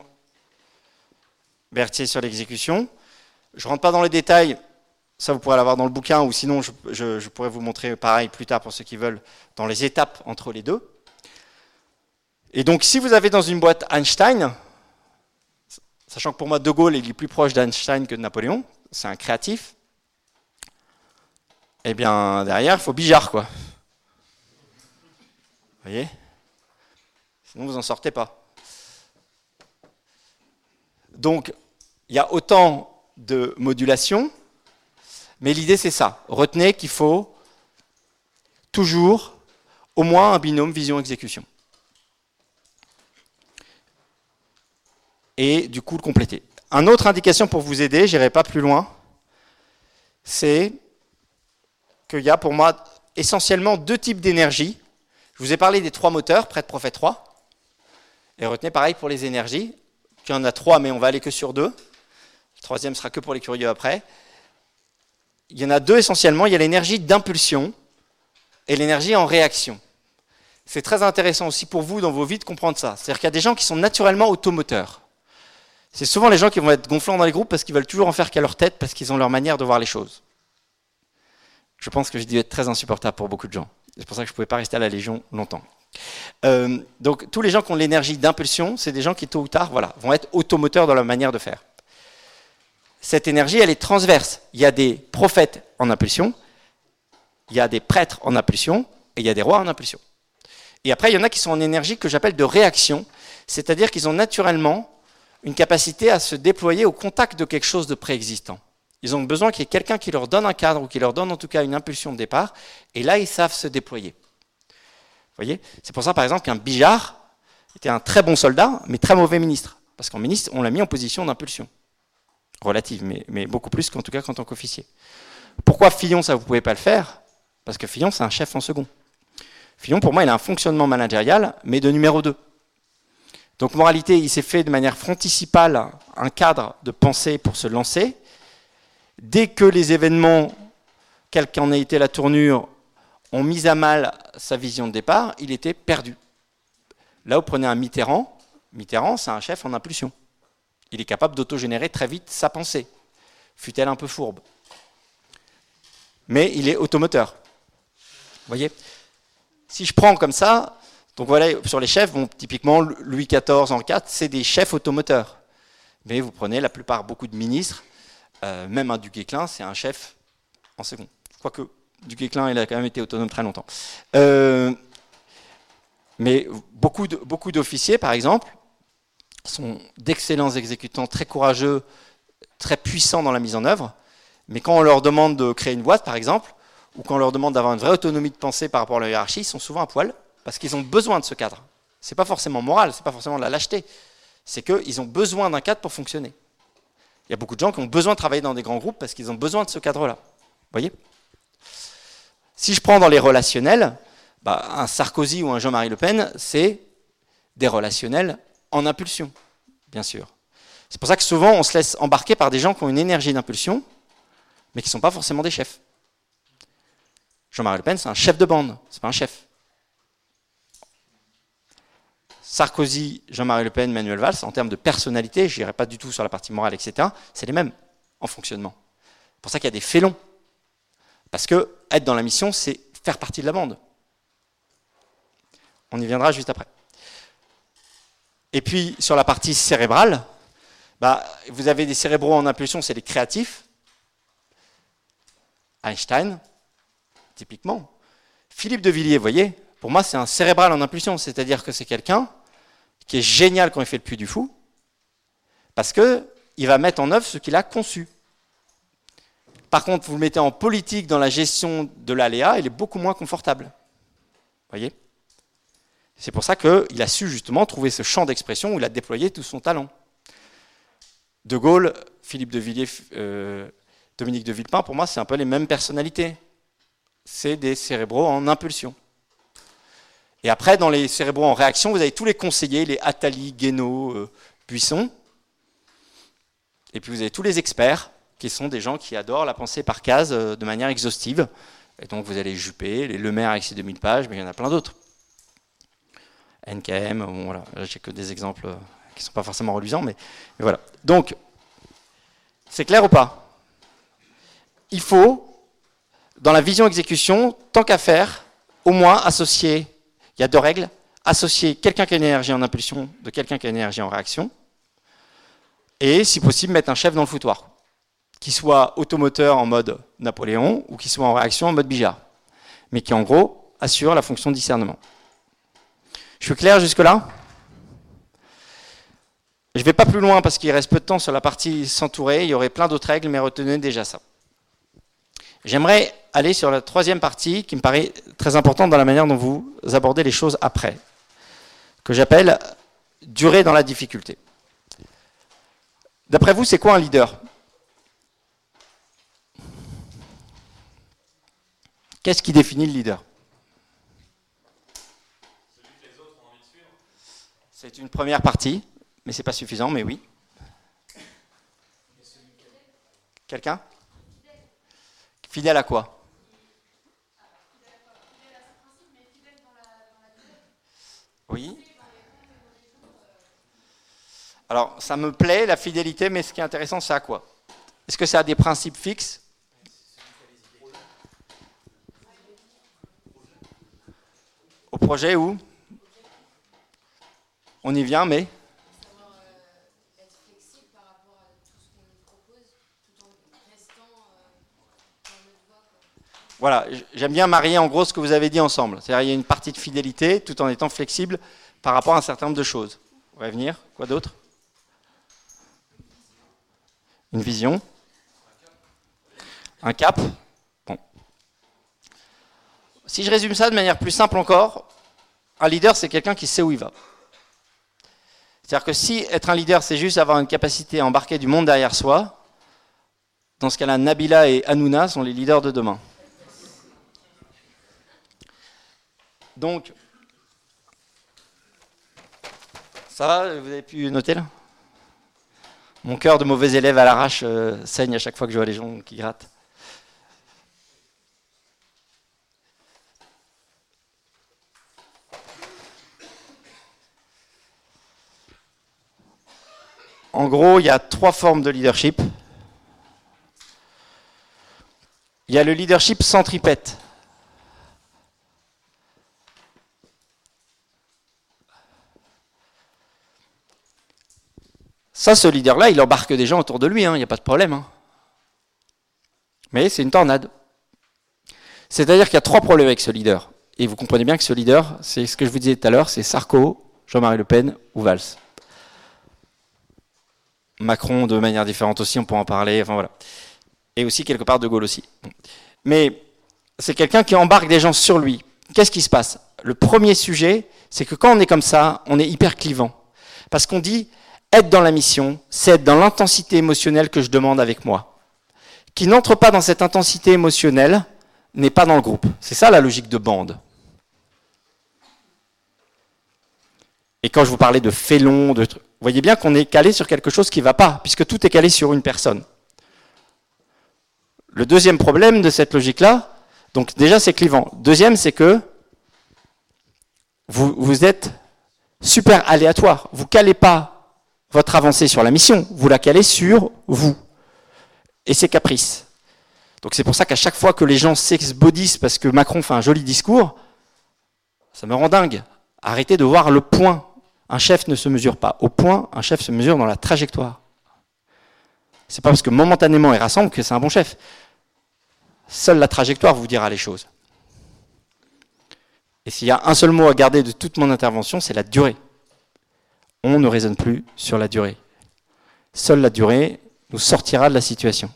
A: Berthier sur l'exécution. Je ne rentre pas dans les détails, ça vous pourrez l'avoir dans le bouquin, ou sinon je, pourrais vous montrer pareil plus tard pour ceux qui veulent, dans les étapes entre les deux. Et donc si vous avez dans une boîte Einstein, sachant que pour moi De Gaulle est plus proche d'Einstein que de Napoléon, c'est un créatif, eh bien derrière il faut Bijard quoi voyez? Sinon, vous n'en sortez pas. Donc, il y a autant de modulation, mais l'idée, c'est ça. Retenez qu'il faut toujours au moins un binôme vision-exécution. Et du coup, le compléter. Une autre indication pour vous aider, je n'irai pas plus loin, c'est qu'il y a pour moi essentiellement deux types d'énergie je vous ai parlé des trois moteurs, prêt de prophète 3. Et retenez pareil pour les énergies, qu'il y en a trois, mais on va aller que sur deux. Le troisième sera que pour les curieux après. Il y en a deux essentiellement. Il y a l'énergie d'impulsion et l'énergie en réaction. c'est très intéressant aussi pour vous dans vos vies de comprendre ça. C'est-à-dire qu'il y a des gens qui sont naturellement automoteurs. C'est souvent les gens qui vont être gonflants dans les groupes parce qu'ils veulent toujours en faire qu'à leur tête, parce qu'ils ont leur manière de voir les choses. Je pense que j'ai dû être très insupportable pour beaucoup de gens. C'est pour ça que je ne pouvais pas rester à la Légion longtemps. Euh, donc tous les gens qui ont l'énergie d'impulsion, c'est des gens qui tôt ou tard voilà, vont être automoteurs dans leur manière de faire. Cette énergie, elle est transverse. Il y a des prophètes en impulsion, il y a des prêtres en impulsion, et il y a des rois en impulsion. Et après, il y en a qui sont en énergie que j'appelle de réaction, c'est-à-dire qu'ils ont naturellement une capacité à se déployer au contact de quelque chose de préexistant. Ils ont besoin qu'il y ait quelqu'un qui leur donne un cadre ou qui leur donne en tout cas une impulsion de départ, et là, ils savent se déployer. Vous voyez? C'est pour ça, par exemple, qu'un Bijard était un très bon soldat, mais très mauvais ministre. Parce qu'en ministre, on l'a mis en position d'impulsion. Relative, mais, beaucoup plus qu'en tout cas qu'en tant qu'officier. Pourquoi Fillon, ça vous ne pouvez pas le faire? Parce que Fillon, c'est un chef en second. Fillon, pour moi, il a un fonctionnement managérial, mais de numéro 2. Donc, moralité, il s'est fait de manière fronticipale un cadre de pensée pour se lancer. Dès que les événements, quelle qu'en ait été la tournure, ont mis à mal sa vision de départ, il était perdu. Là, vous prenez un Mitterrand. Mitterrand, c'est un chef en impulsion. Il est capable d'autogénérer très vite sa pensée, fut-elle un peu fourbe. Mais il est automoteur. Vous voyez? Si je prends comme ça, donc voilà, sur les chefs, typiquement Louis XIV, Henri IV, c'est des chefs automoteurs. Mais vous prenez la plupart, beaucoup de ministres, euh, même un duc Éclin, c'est un chef en second. Quoique, duc Éclin, il a quand même été autonome très longtemps. Euh, mais beaucoup, beaucoup d'officiers, par exemple, sont d'excellents exécutants, très courageux, très puissants dans la mise en œuvre. Mais quand on leur demande de créer une boîte, par exemple, ou quand on leur demande d'avoir une vraie autonomie de pensée par rapport à la hiérarchie, ils sont souvent à poil parce qu'ils ont besoin de ce cadre. Ce n'est pas forcément moral, ce n'est pas forcément de la lâcheté. C'est qu'ils ont besoin d'un cadre pour fonctionner. Il y a beaucoup de gens qui ont besoin de travailler dans des grands groupes parce qu'ils ont besoin de ce cadre-là. Vous voyez? Si je prends dans les relationnels, bah, un Sarkozy ou un Jean-Marie Le Pen, c'est des relationnels en impulsion, bien sûr. C'est pour ça que souvent on se laisse embarquer par des gens qui ont une énergie d'impulsion, mais qui ne sont pas forcément des chefs. Jean-Marie Le Pen, c'est un chef de bande, c'est pas un chef. Sarkozy, Jean-Marie Le Pen, Manuel Valls, en termes de personnalité, je n'irai pas du tout sur la partie morale, etc., c'est les mêmes en fonctionnement. C'est pour ça qu'il y a des félons. Parce que être dans la mission, c'est faire partie de la bande. On y viendra juste après. Et puis, sur la partie cérébrale, bah, vous avez des cérébraux en impulsion, c'est les créatifs. Einstein, typiquement. Philippe de Villiers, vous voyez, pour moi, c'est un cérébral en impulsion, c'est-à-dire que c'est quelqu'un qui est génial quand il fait le puits du fou, parce qu'il va mettre en œuvre ce qu'il a conçu. Par contre, vous le mettez en politique dans la gestion de l'aléa, il est beaucoup moins confortable. Voyez? C'est pour ça qu'il a su justement trouver ce champ d'expression où il a déployé tout son talent. De Gaulle, Philippe de Villiers, euh, Dominique de Villepin, pour moi, c'est un peu les mêmes personnalités c'est des cérébraux en impulsion. Et après, dans les cérébraux en réaction, vous avez tous les conseillers, les Attali, Guénaud, euh, Buisson. Et puis vous avez tous les experts, qui sont des gens qui adorent la pensée par case euh, de manière exhaustive. Et donc vous avez Juppé, les Lemaire avec ses 2000 pages, mais il y en a plein d'autres. NKM, bon voilà, j'ai que des exemples euh, qui ne sont pas forcément reluisants, mais voilà. Donc, c'est clair ou pas? Il faut dans la vision exécution, tant qu'à faire, au moins associer, il y a deux règles, associer quelqu'un qui a une énergie en impulsion de quelqu'un qui a une énergie en réaction, et si possible mettre un chef dans le foutoir, qui soit automoteur en mode Napoléon ou qui soit en réaction en mode Bijard, mais qui en gros assure la fonction de discernement. Je suis clair jusque-là? Je ne vais pas plus loin parce qu'il reste peu de temps sur la partie s'entourer, il y aurait plein d'autres règles, mais retenez déjà ça. J'aimerais aller sur la troisième partie qui me paraît très importante dans la manière dont vous abordez les choses après, que j'appelle durer dans la difficulté. D'après vous, c'est quoi un leader? Qu'est-ce qui définit le leader? C'est une première partie, mais ce n'est pas suffisant, mais oui. Quelqu'un? Fidèle à quoi? Oui. Alors, ça me plaît, la fidélité, mais ce qui est intéressant, c'est à quoi? Est-ce que ça a des principes fixes? Au projet où? On y vient, mais Voilà, j'aime bien marier en gros ce que vous avez dit ensemble. C'est-à-dire il y a une partie de fidélité tout en étant flexible par rapport à un certain nombre de choses. On va venir, quoi d'autre? Une vision? Un cap? Bon. Si je résume ça de manière plus simple encore, un leader c'est quelqu'un qui sait où il va. C'est-à-dire que si être un leader c'est juste avoir une capacité à embarquer du monde derrière soi, dans ce cas-là, Nabila et Hanouna sont les leaders de demain. Donc, ça va Vous avez pu noter là? Mon cœur de mauvais élève à l'arrache euh, saigne à chaque fois que je vois les gens qui grattent. En gros, il y a trois formes de leadership. Il y a le leadership centripète. Ça, ce leader-là, il embarque des gens autour de lui, il hein, n'y a pas de problème. Hein. Mais c'est une tornade. C'est-à-dire qu'il y a trois problèmes avec ce leader. Et vous comprenez bien que ce leader, c'est ce que je vous disais tout à l'heure, c'est Sarko, Jean-Marie Le Pen ou Valls. Macron de manière différente aussi, on peut en parler, enfin voilà. Et aussi quelque part De Gaulle aussi. Mais c'est quelqu'un qui embarque des gens sur lui. Qu'est-ce qui se passe? Le premier sujet, c'est que quand on est comme ça, on est hyper clivant. Parce qu'on dit, être dans la mission, c'est être dans l'intensité émotionnelle que je demande avec moi. Qui n'entre pas dans cette intensité émotionnelle n'est pas dans le groupe. C'est ça la logique de bande. Et quand je vous parlais de félon, de vous voyez bien qu'on est calé sur quelque chose qui ne va pas, puisque tout est calé sur une personne. Le deuxième problème de cette logique-là, donc déjà c'est clivant. Deuxième, c'est que vous, êtes super aléatoire. Vous calez pas votre avancée sur la mission, vous la calez sur vous et ses caprices. Donc c'est pour ça qu'à chaque fois que les gens s'exbodissent parce que Macron fait un joli discours, ça me rend dingue. Arrêtez de voir le point. Un chef ne se mesure pas au point, un chef se mesure dans la trajectoire. C'est pas parce que momentanément il rassemble que c'est un bon chef. Seule la trajectoire vous dira les choses. Et s'il y a un seul mot à garder de toute mon intervention, c'est la durée on ne raisonne plus sur la durée. Seule la durée nous sortira de la situation.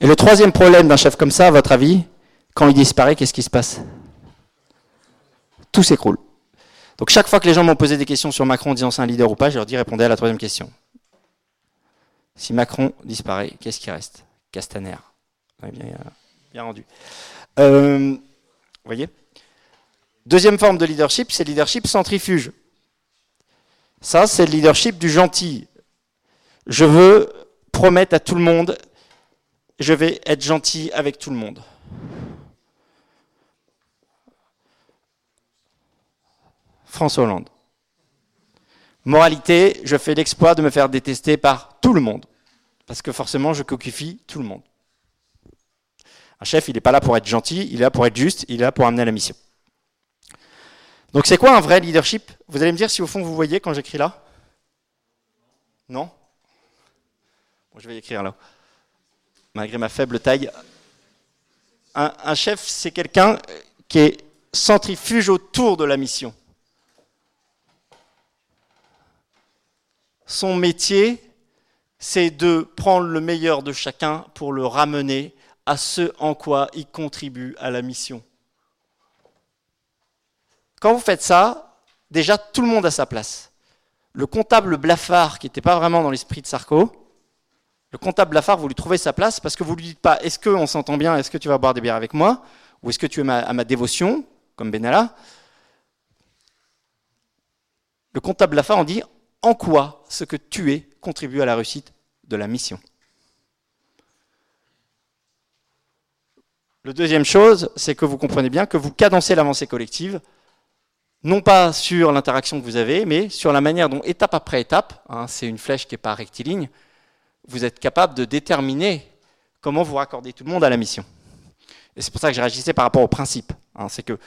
A: Et le troisième problème d'un chef comme ça, à votre avis, quand il disparaît, qu'est-ce qui se passe? Tout s'écroule. Donc chaque fois que les gens m'ont posé des questions sur Macron en disant c'est un leader ou pas, je leur dis répondez à la troisième question. Si Macron disparaît, qu'est-ce qui reste? Castaner. Bien, rendu. Euh, vous voyez? Deuxième forme de leadership, c'est leadership centrifuge. Ça, c'est le leadership du gentil. Je veux promettre à tout le monde, je vais être gentil avec tout le monde. François Hollande. Moralité, je fais l'exploit de me faire détester par tout le monde. Parce que forcément, je coquifie tout le monde. Un chef, il n'est pas là pour être gentil, il est là pour être juste, il est là pour amener la mission. Donc c'est quoi un vrai leadership? Vous allez me dire si au fond vous voyez quand j'écris là? Non? Je vais écrire là. Malgré ma faible taille. Un, un chef, c'est quelqu'un qui est centrifuge autour de la mission. Son métier, c'est de prendre le meilleur de chacun pour le ramener à ce en quoi il contribue à la mission. Quand vous faites ça, déjà tout le monde a sa place. Le comptable blafard, qui n'était pas vraiment dans l'esprit de Sarko, le comptable blafard, vous lui trouvez sa place parce que vous lui dites pas est-ce qu'on s'entend bien, est-ce que tu vas boire des bières avec moi, ou est-ce que tu es à ma dévotion, comme Benalla? Le comptable blafard, on dit en quoi ce que tu es contribue à la réussite de la mission? Le deuxième chose, c'est que vous comprenez bien que vous cadencez l'avancée collective non pas sur l'interaction que vous avez, mais sur la manière dont, étape après étape, hein, c'est une flèche qui n'est pas rectiligne, vous êtes capable de déterminer comment vous raccordez tout le monde à la mission. Et c'est pour ça que je réagissais par rapport au principe. Hein. c'est que,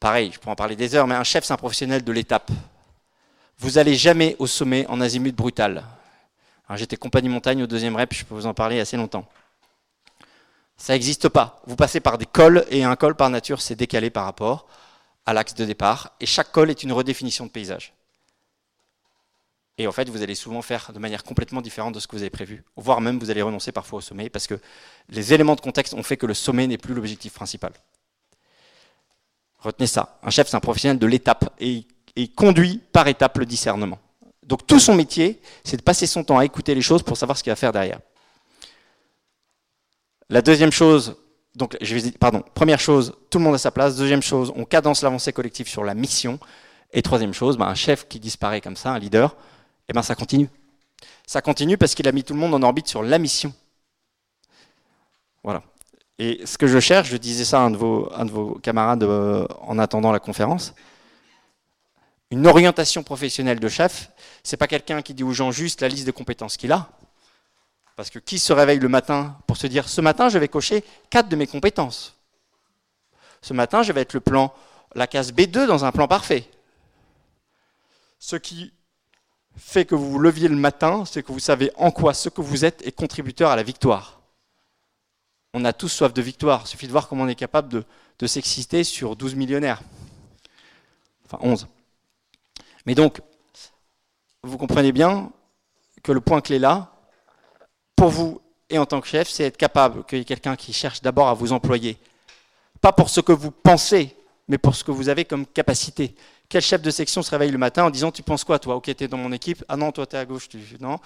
A: pareil, je pourrais en parler des heures, mais un chef, c'est un professionnel de l'étape. Vous n'allez jamais au sommet en azimut brutal. J'étais compagnie montagne au deuxième rep, je peux vous en parler assez longtemps. Ça n'existe pas. Vous passez par des cols, et un col par nature, c'est décalé par rapport à l'axe de départ, et chaque col est une redéfinition de paysage. Et en fait, vous allez souvent faire de manière complètement différente de ce que vous avez prévu, voire même vous allez renoncer parfois au sommet, parce que les éléments de contexte ont fait que le sommet n'est plus l'objectif principal. Retenez ça. Un chef, c'est un professionnel de l'étape, et il conduit par étape le discernement. Donc tout son métier, c'est de passer son temps à écouter les choses pour savoir ce qu'il va faire derrière. La deuxième chose, donc, je vais, pardon, première chose, tout le monde à sa place. Deuxième chose, on cadence l'avancée collective sur la mission. Et troisième chose, ben, un chef qui disparaît comme ça, un leader, eh ben, ça continue. Ça continue parce qu'il a mis tout le monde en orbite sur la mission. Voilà. Et ce que je cherche, je disais ça à un de vos, un de vos camarades euh, en attendant la conférence, une orientation professionnelle de chef, c'est pas quelqu'un qui dit aux gens juste la liste de compétences qu'il a. Parce que qui se réveille le matin pour se dire ce matin je vais cocher quatre de mes compétences Ce matin je vais être le plan, la case B2 dans un plan parfait. Ce qui fait que vous vous leviez le matin, c'est que vous savez en quoi ce que vous êtes est contributeur à la victoire. On a tous soif de victoire. Il suffit de voir comment on est capable de, de s'exciter sur 12 millionnaires. Enfin 11. Mais donc, vous comprenez bien que le point clé là, pour vous et en tant que chef, c'est être capable qu'il y ait quelqu'un qui cherche d'abord à vous employer. Pas pour ce que vous pensez, mais pour ce que vous avez comme capacité. Quel chef de section se réveille le matin en disant Tu penses quoi, toi? Ok, tu es dans mon équipe. Ah non, toi, tu es à gauche. Tu... Non,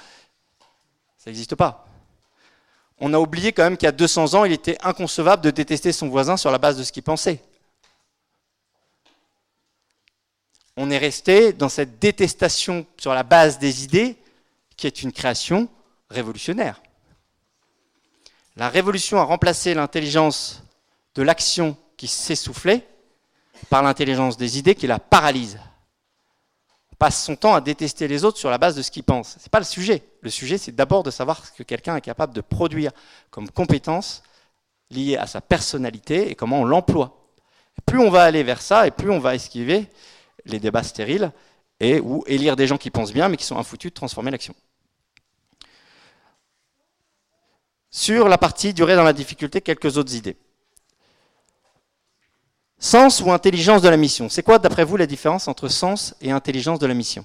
A: ça n'existe pas. On a oublié quand même qu'il y a 200 ans, il était inconcevable de détester son voisin sur la base de ce qu'il pensait. On est resté dans cette détestation sur la base des idées, qui est une création révolutionnaire. La révolution a remplacé l'intelligence de l'action qui s'essoufflait par l'intelligence des idées qui la paralyse. On passe son temps à détester les autres sur la base de ce qu'ils pensent. Ce n'est pas le sujet. Le sujet, c'est d'abord de savoir ce que quelqu'un est capable de produire comme compétence liée à sa personnalité et comment on l'emploie. Plus on va aller vers ça et plus on va esquiver les débats stériles et ou élire des gens qui pensent bien mais qui sont infoutus de transformer l'action. Sur la partie durée dans la difficulté, quelques autres idées. Sens ou intelligence de la mission. C'est quoi, d'après vous, la différence entre sens et intelligence de la mission?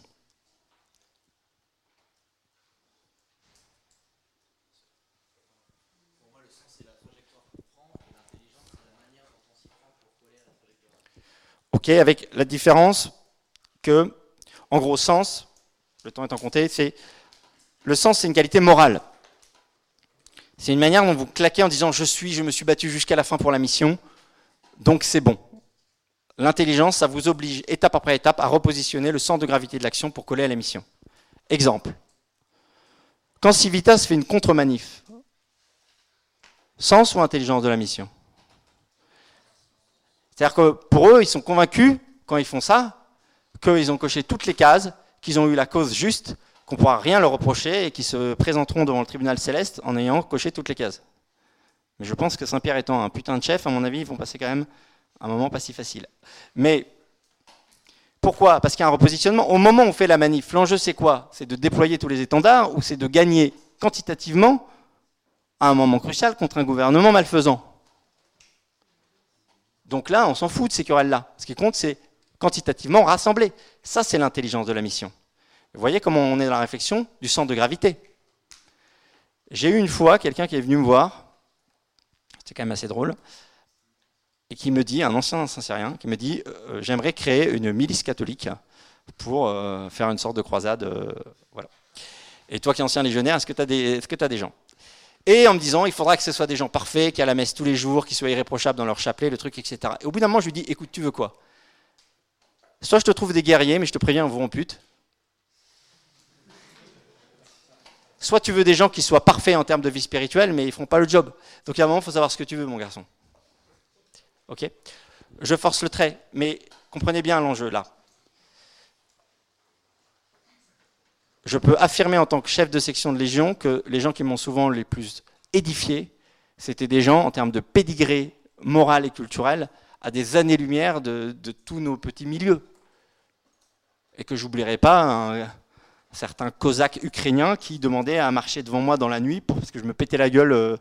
A: Ok, avec la différence que, en gros, sens, le temps étant compté, c'est le sens, c'est une qualité morale. C'est une manière dont vous claquez en disant je suis, je me suis battu jusqu'à la fin pour la mission, donc c'est bon. L'intelligence, ça vous oblige étape après étape à repositionner le centre de gravité de l'action pour coller à la mission. Exemple. Quand Civitas fait une contre-manif, sens ou intelligence de la mission? C'est-à-dire que pour eux, ils sont convaincus, quand ils font ça, qu'ils ont coché toutes les cases, qu'ils ont eu la cause juste, qu'on ne pourra rien leur reprocher et qui se présenteront devant le tribunal céleste en ayant coché toutes les cases. Mais je pense que Saint-Pierre étant un putain de chef, à mon avis, ils vont passer quand même un moment pas si facile. Mais pourquoi? Parce qu'il y a un repositionnement. Au moment où on fait la manif, l'enjeu c'est quoi? C'est de déployer tous les étendards ou c'est de gagner quantitativement à un moment crucial contre un gouvernement malfaisant? Donc là, on s'en fout de ces querelles-là. Ce qui compte, c'est quantitativement rassembler. Ça, c'est l'intelligence de la mission. Vous voyez comment on est dans la réflexion du centre de gravité. J'ai eu une fois quelqu'un qui est venu me voir, c'était quand même assez drôle, et qui me dit, un ancien saint qui me dit euh, J'aimerais créer une milice catholique pour euh, faire une sorte de croisade. Euh, voilà. Et toi qui es ancien légionnaire, est-ce que tu as, des gens? Et en me disant Il faudra que ce soit des gens parfaits, qui à la messe tous les jours, qui soient irréprochables dans leur chapelet, le truc, etc. Et au bout d'un moment, je lui dis Écoute, tu veux quoi? Soit je te trouve des guerriers, mais je te préviens, on vous ampute. Soit tu veux des gens qui soient parfaits en termes de vie spirituelle, mais ils ne font pas le job. Donc a un moment, il faut savoir ce que tu veux, mon garçon. Ok? Je force le trait, mais comprenez bien l'enjeu là. Je peux affirmer en tant que chef de section de Légion que les gens qui m'ont souvent les plus édifié, c'était des gens en termes de pédigré moral et culturel à des années-lumière de, tous nos petits milieux. Et que j'oublierai pas un, certain cosaque ukrainien qui demandait à marcher devant moi dans la nuit parce que je me pétais la gueule euh,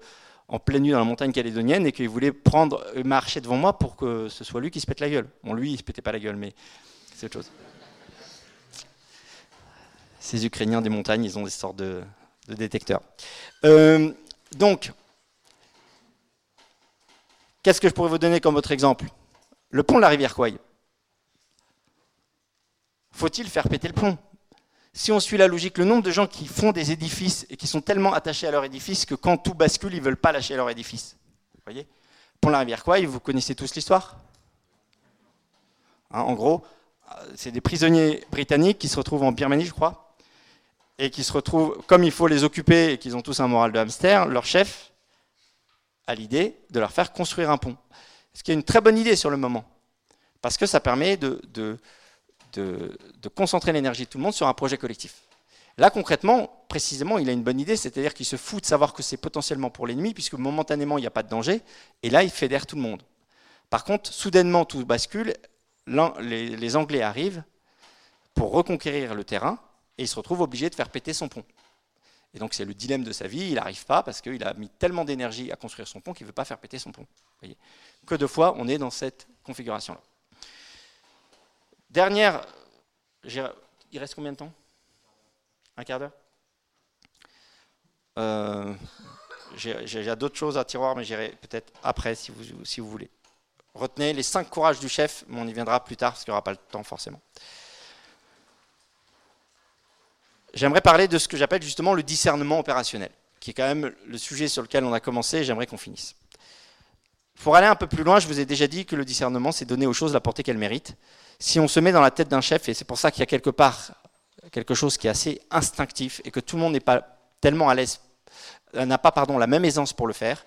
A: en pleine nuit dans la montagne calédonienne et qu'il voulait prendre, euh, marcher devant moi pour que ce soit lui qui se pète la gueule. Bon, lui, il se pétait pas la gueule, mais c'est autre chose. Ces Ukrainiens des montagnes, ils ont des sortes de, détecteurs. Euh, donc, qu'est-ce que je pourrais vous donner comme autre exemple? Le pont de la rivière Kouai. Faut-il faire péter le pont? Si on suit la logique, le nombre de gens qui font des édifices et qui sont tellement attachés à leur édifice que quand tout bascule, ils ne veulent pas lâcher leur édifice. Vous voyez? Pont la rivière Kouai, vous connaissez tous l'histoire? Hein, En gros, c'est des prisonniers britanniques qui se retrouvent en Birmanie, je crois, et qui se retrouvent, comme il faut les occuper et qu'ils ont tous un moral de hamster, leur chef a l'idée de leur faire construire un pont. Ce qui est une très bonne idée sur le moment, parce que ça permet de, de, concentrer l'énergie de tout le monde sur un projet collectif. Là, concrètement, précisément, il a une bonne idée, c'est-à-dire qu'il se fout de savoir que c'est potentiellement pour l'ennemi, puisque momentanément, il n'y a pas de danger, et là, il fédère tout le monde. Par contre, soudainement, tout bascule, les, Anglais arrivent pour reconquérir le terrain, et il se retrouve obligé de faire péter son pont. Et donc c'est le dilemme de sa vie, il n'arrive pas parce qu'il a mis tellement d'énergie à construire son pont qu'il ne veut pas faire péter son pont. Voyez que de fois on est dans cette configuration-là. Dernière, il reste combien de temps? Un quart d'heure? Euh, J'ai d'autres choses à tiroir, mais j'irai peut-être après si vous, si vous voulez. Retenez les cinq courages du chef, mais on y viendra plus tard parce qu'il n'y aura pas le temps forcément j'aimerais parler de ce que j'appelle justement le discernement opérationnel, qui est quand même le sujet sur lequel on a commencé et j'aimerais qu'on finisse. Pour aller un peu plus loin, je vous ai déjà dit que le discernement, c'est donner aux choses la portée qu'elles méritent. Si on se met dans la tête d'un chef, et c'est pour ça qu'il y a quelque part quelque chose qui est assez instinctif et que tout le monde n'est pas tellement à l'aise, n'a pas pardon, la même aisance pour le faire,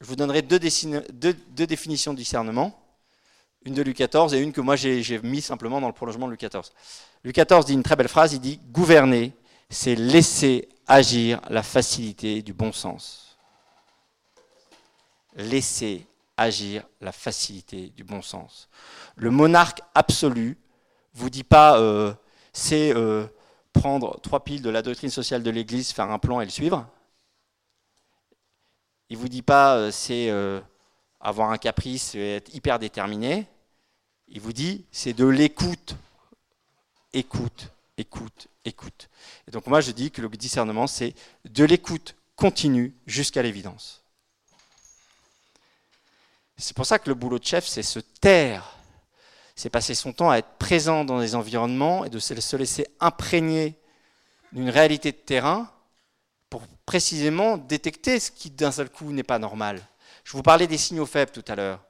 A: je vous donnerai deux, deux définitions de discernement une de Luc XIV et une que moi j'ai mis simplement dans le prolongement de Luc XIV. Luc XIV dit une très belle phrase, il dit Gouverner, c'est laisser agir la facilité du bon sens. Laisser agir la facilité du bon sens. Le monarque absolu vous dit pas euh, c'est euh, prendre trois piles de la doctrine sociale de l'Église, faire un plan et le suivre. Il vous dit pas euh, c'est avoir un caprice et être hyper déterminé. Il vous dit, c'est de l'écoute. Écoute, écoute, écoute. Et donc moi je dis que le discernement, c'est de l'écoute continue jusqu'à l'évidence. C'est pour ça que le boulot de chef, c'est se taire. C'est passer son temps à être présent dans des environnements et de se laisser imprégner d'une réalité de terrain pour précisément détecter ce qui d'un seul coup n'est pas normal. Je vous parlais des signaux faibles tout à l'heure.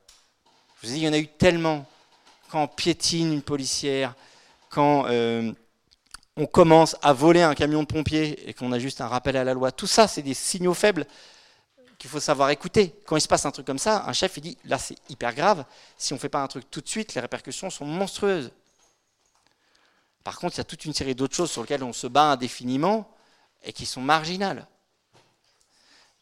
A: Je vous ai il y en a eu tellement. Quand on piétine une policière, quand euh, on commence à voler un camion de pompiers et qu'on a juste un rappel à la loi, tout ça, c'est des signaux faibles qu'il faut savoir écouter. Quand il se passe un truc comme ça, un chef, il dit, là, c'est hyper grave. Si on ne fait pas un truc tout de suite, les répercussions sont monstrueuses. Par contre, il y a toute une série d'autres choses sur lesquelles on se bat indéfiniment et qui sont marginales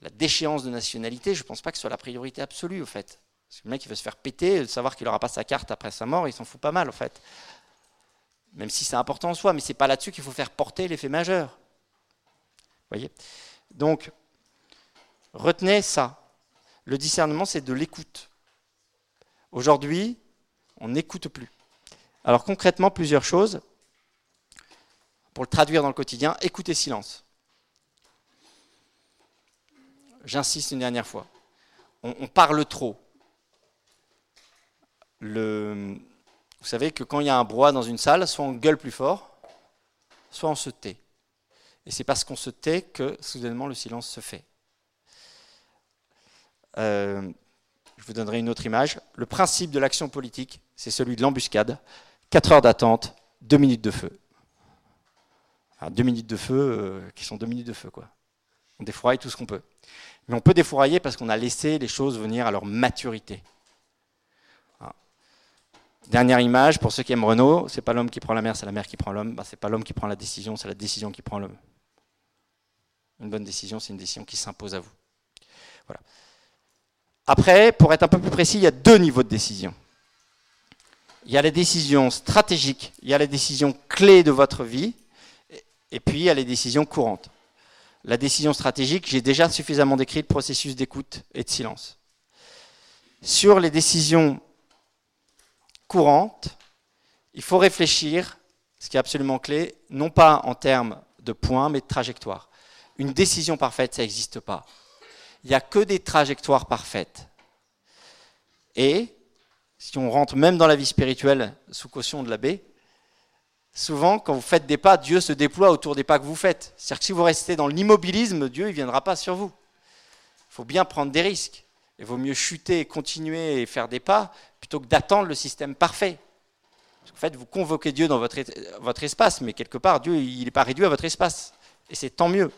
A: la déchéance de nationalité, je ne pense pas que ce soit la priorité absolue, au fait. Parce que le mec, il veut se faire péter, savoir qu'il n'aura pas sa carte après sa mort, il s'en fout pas mal, au fait. Même si c'est important en soi, mais ce n'est pas là-dessus qu'il faut faire porter l'effet majeur. voyez? Donc, retenez ça. Le discernement, c'est de l'écoute. Aujourd'hui, on n'écoute plus. Alors concrètement, plusieurs choses. Pour le traduire dans le quotidien, écoutez silence. J'insiste une dernière fois. On, parle trop. vous savez que quand il y a un brouhaha dans une salle, soit on gueule plus fort, soit on se tait. Et c'est parce qu'on se tait que soudainement le silence se fait. Euh, je vous donnerai une autre image. Le principe de l'action politique, c'est celui de l'embuscade. 4 heures d'attente, 2 minutes de feu. 2 minutes de feu euh, qui sont 2 minutes de feu, quoi. On défroie tout ce qu'on peut. Mais on peut défourailler parce qu'on a laissé les choses venir à leur maturité. Dernière image, pour ceux qui aiment Renault, c'est pas l'homme qui prend la mer, c'est la mer qui prend l'homme. Ben, c'est pas l'homme qui prend la décision, c'est la décision qui prend l'homme. Une bonne décision, c'est une décision qui s'impose à vous. Voilà. Après, pour être un peu plus précis, il y a deux niveaux de décision. Il y a les décisions stratégiques, il y a les décisions clés de votre vie, et puis il y a les décisions courantes. La décision stratégique, j'ai déjà suffisamment décrit le processus d'écoute et de silence. Sur les décisions courantes, il faut réfléchir, ce qui est absolument clé, non pas en termes de points, mais de trajectoire. Une décision parfaite, ça n'existe pas. Il n'y a que des trajectoires parfaites. Et, si on rentre même dans la vie spirituelle sous caution de l'abbé, souvent, quand vous faites des pas, Dieu se déploie autour des pas que vous faites. C'est-à-dire que si vous restez dans l'immobilisme, Dieu ne viendra pas sur vous. Il faut bien prendre des risques. Il vaut mieux chuter, continuer et faire des pas plutôt que d'attendre le système parfait. En fait, vous convoquez Dieu dans votre, votre espace, mais quelque part, Dieu, il n'est pas réduit à votre espace. Et c'est tant mieux.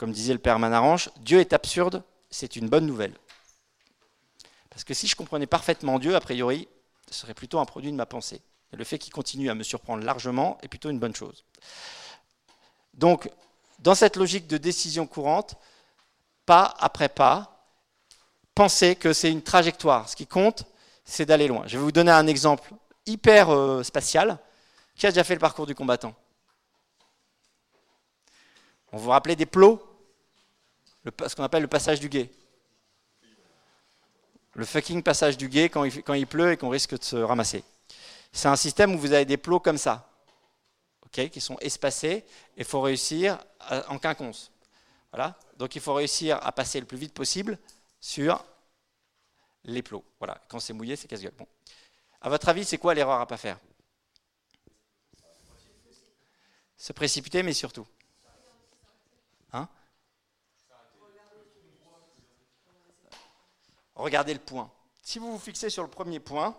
A: Comme disait le père Manaranche, Dieu est absurde, c'est une bonne nouvelle. Parce que si je comprenais parfaitement Dieu, a priori, ce serait plutôt un produit de ma pensée. Le fait qu'il continue à me surprendre largement est plutôt une bonne chose. Donc, dans cette logique de décision courante, pas après pas, pensez que c'est une trajectoire. Ce qui compte, c'est d'aller loin. Je vais vous donner un exemple hyper euh, spatial. Qui a déjà fait le parcours du combattant? On vous rappelez des plots? Ce qu'on appelle le passage du guet. Le fucking passage du guet quand il, pleut et qu'on risque de se ramasser. C'est un système où vous avez des plots comme ça, qui sont espacés, et il faut réussir en quinconce. Voilà. Donc il faut réussir à passer le plus vite possible sur les plots. Voilà. Quand c'est mouillé, c'est casse-gueule. Bon. À votre avis, c'est quoi l'erreur à ne pas faire? Se précipiter, mais surtout. Hein? Regardez le point. Si vous vous fixez sur le premier point,